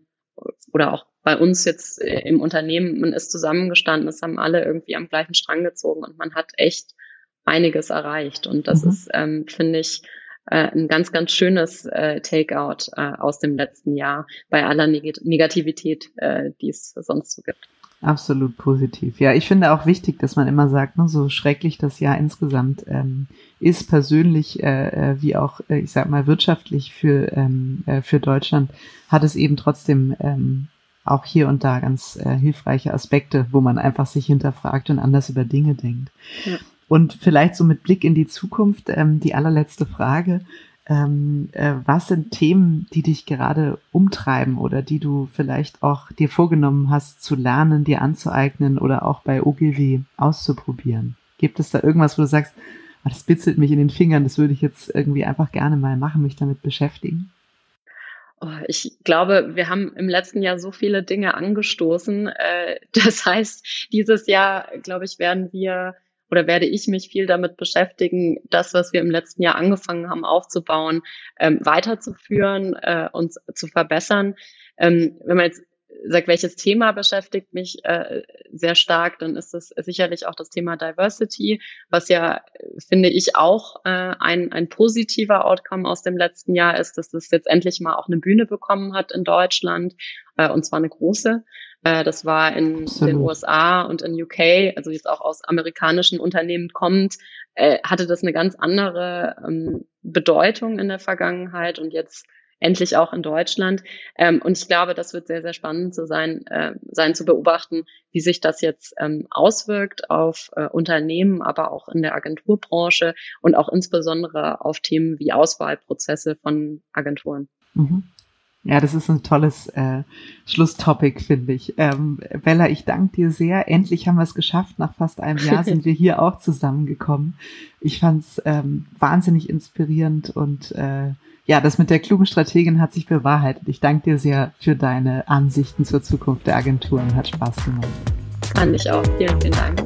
oder auch bei uns jetzt äh, im Unternehmen, man ist zusammengestanden, es haben alle irgendwie am gleichen Strang gezogen und man hat echt einiges erreicht. Und das mhm. ist, ähm, finde ich, äh, ein ganz, ganz schönes äh, Takeout äh, aus dem letzten Jahr bei aller Neg Negativität, äh, die es sonst so gibt. Absolut positiv. Ja, ich finde auch wichtig, dass man immer sagt, ne, so schrecklich das Jahr insgesamt ähm, ist, persönlich äh, äh, wie auch, äh, ich sag mal, wirtschaftlich für, ähm, äh, für Deutschland, hat es eben trotzdem ähm, auch hier und da ganz äh, hilfreiche Aspekte, wo man einfach sich hinterfragt und anders über Dinge denkt. Ja. Und vielleicht so mit Blick in die Zukunft, ähm, die allerletzte Frage. Ähm, äh, was sind Themen, die dich gerade umtreiben oder die du vielleicht auch dir vorgenommen hast zu lernen, dir anzueignen oder auch bei OGW auszuprobieren? Gibt es da irgendwas, wo du sagst, das bitzelt mich in den Fingern, das würde ich jetzt irgendwie einfach gerne mal machen, mich damit beschäftigen? Oh, ich glaube, wir haben im letzten Jahr so viele Dinge angestoßen. Äh, das heißt, dieses Jahr, glaube ich, werden wir oder werde ich mich viel damit beschäftigen, das, was wir im letzten Jahr angefangen haben aufzubauen, ähm, weiterzuführen äh, und zu verbessern. Ähm, wenn man jetzt sagt, welches Thema beschäftigt mich äh, sehr stark, dann ist es sicherlich auch das Thema Diversity, was ja, finde ich, auch äh, ein, ein positiver Outcome aus dem letzten Jahr ist, dass das jetzt endlich mal auch eine Bühne bekommen hat in Deutschland, äh, und zwar eine große. Äh, das war in Absolut. den USA und in UK, also jetzt auch aus amerikanischen Unternehmen kommt, äh, hatte das eine ganz andere ähm, Bedeutung in der Vergangenheit und jetzt endlich auch in Deutschland. Ähm, und ich glaube, das wird sehr, sehr spannend zu sein, äh, sein zu beobachten, wie sich das jetzt ähm, auswirkt auf äh, Unternehmen, aber auch in der Agenturbranche und auch insbesondere auf Themen wie Auswahlprozesse von Agenturen. Mhm. Ja, das ist ein tolles äh, Schlusstopic, finde ich. Ähm, Bella, ich danke dir sehr. Endlich haben wir es geschafft. Nach fast einem Jahr sind wir hier auch zusammengekommen. Ich fand es ähm, wahnsinnig inspirierend und äh, ja, das mit der klugen Strategin hat sich bewahrheitet. Ich danke dir sehr für deine Ansichten zur Zukunft der Agenturen. Hat Spaß gemacht. Fand ich auch. Vielen, vielen Dank.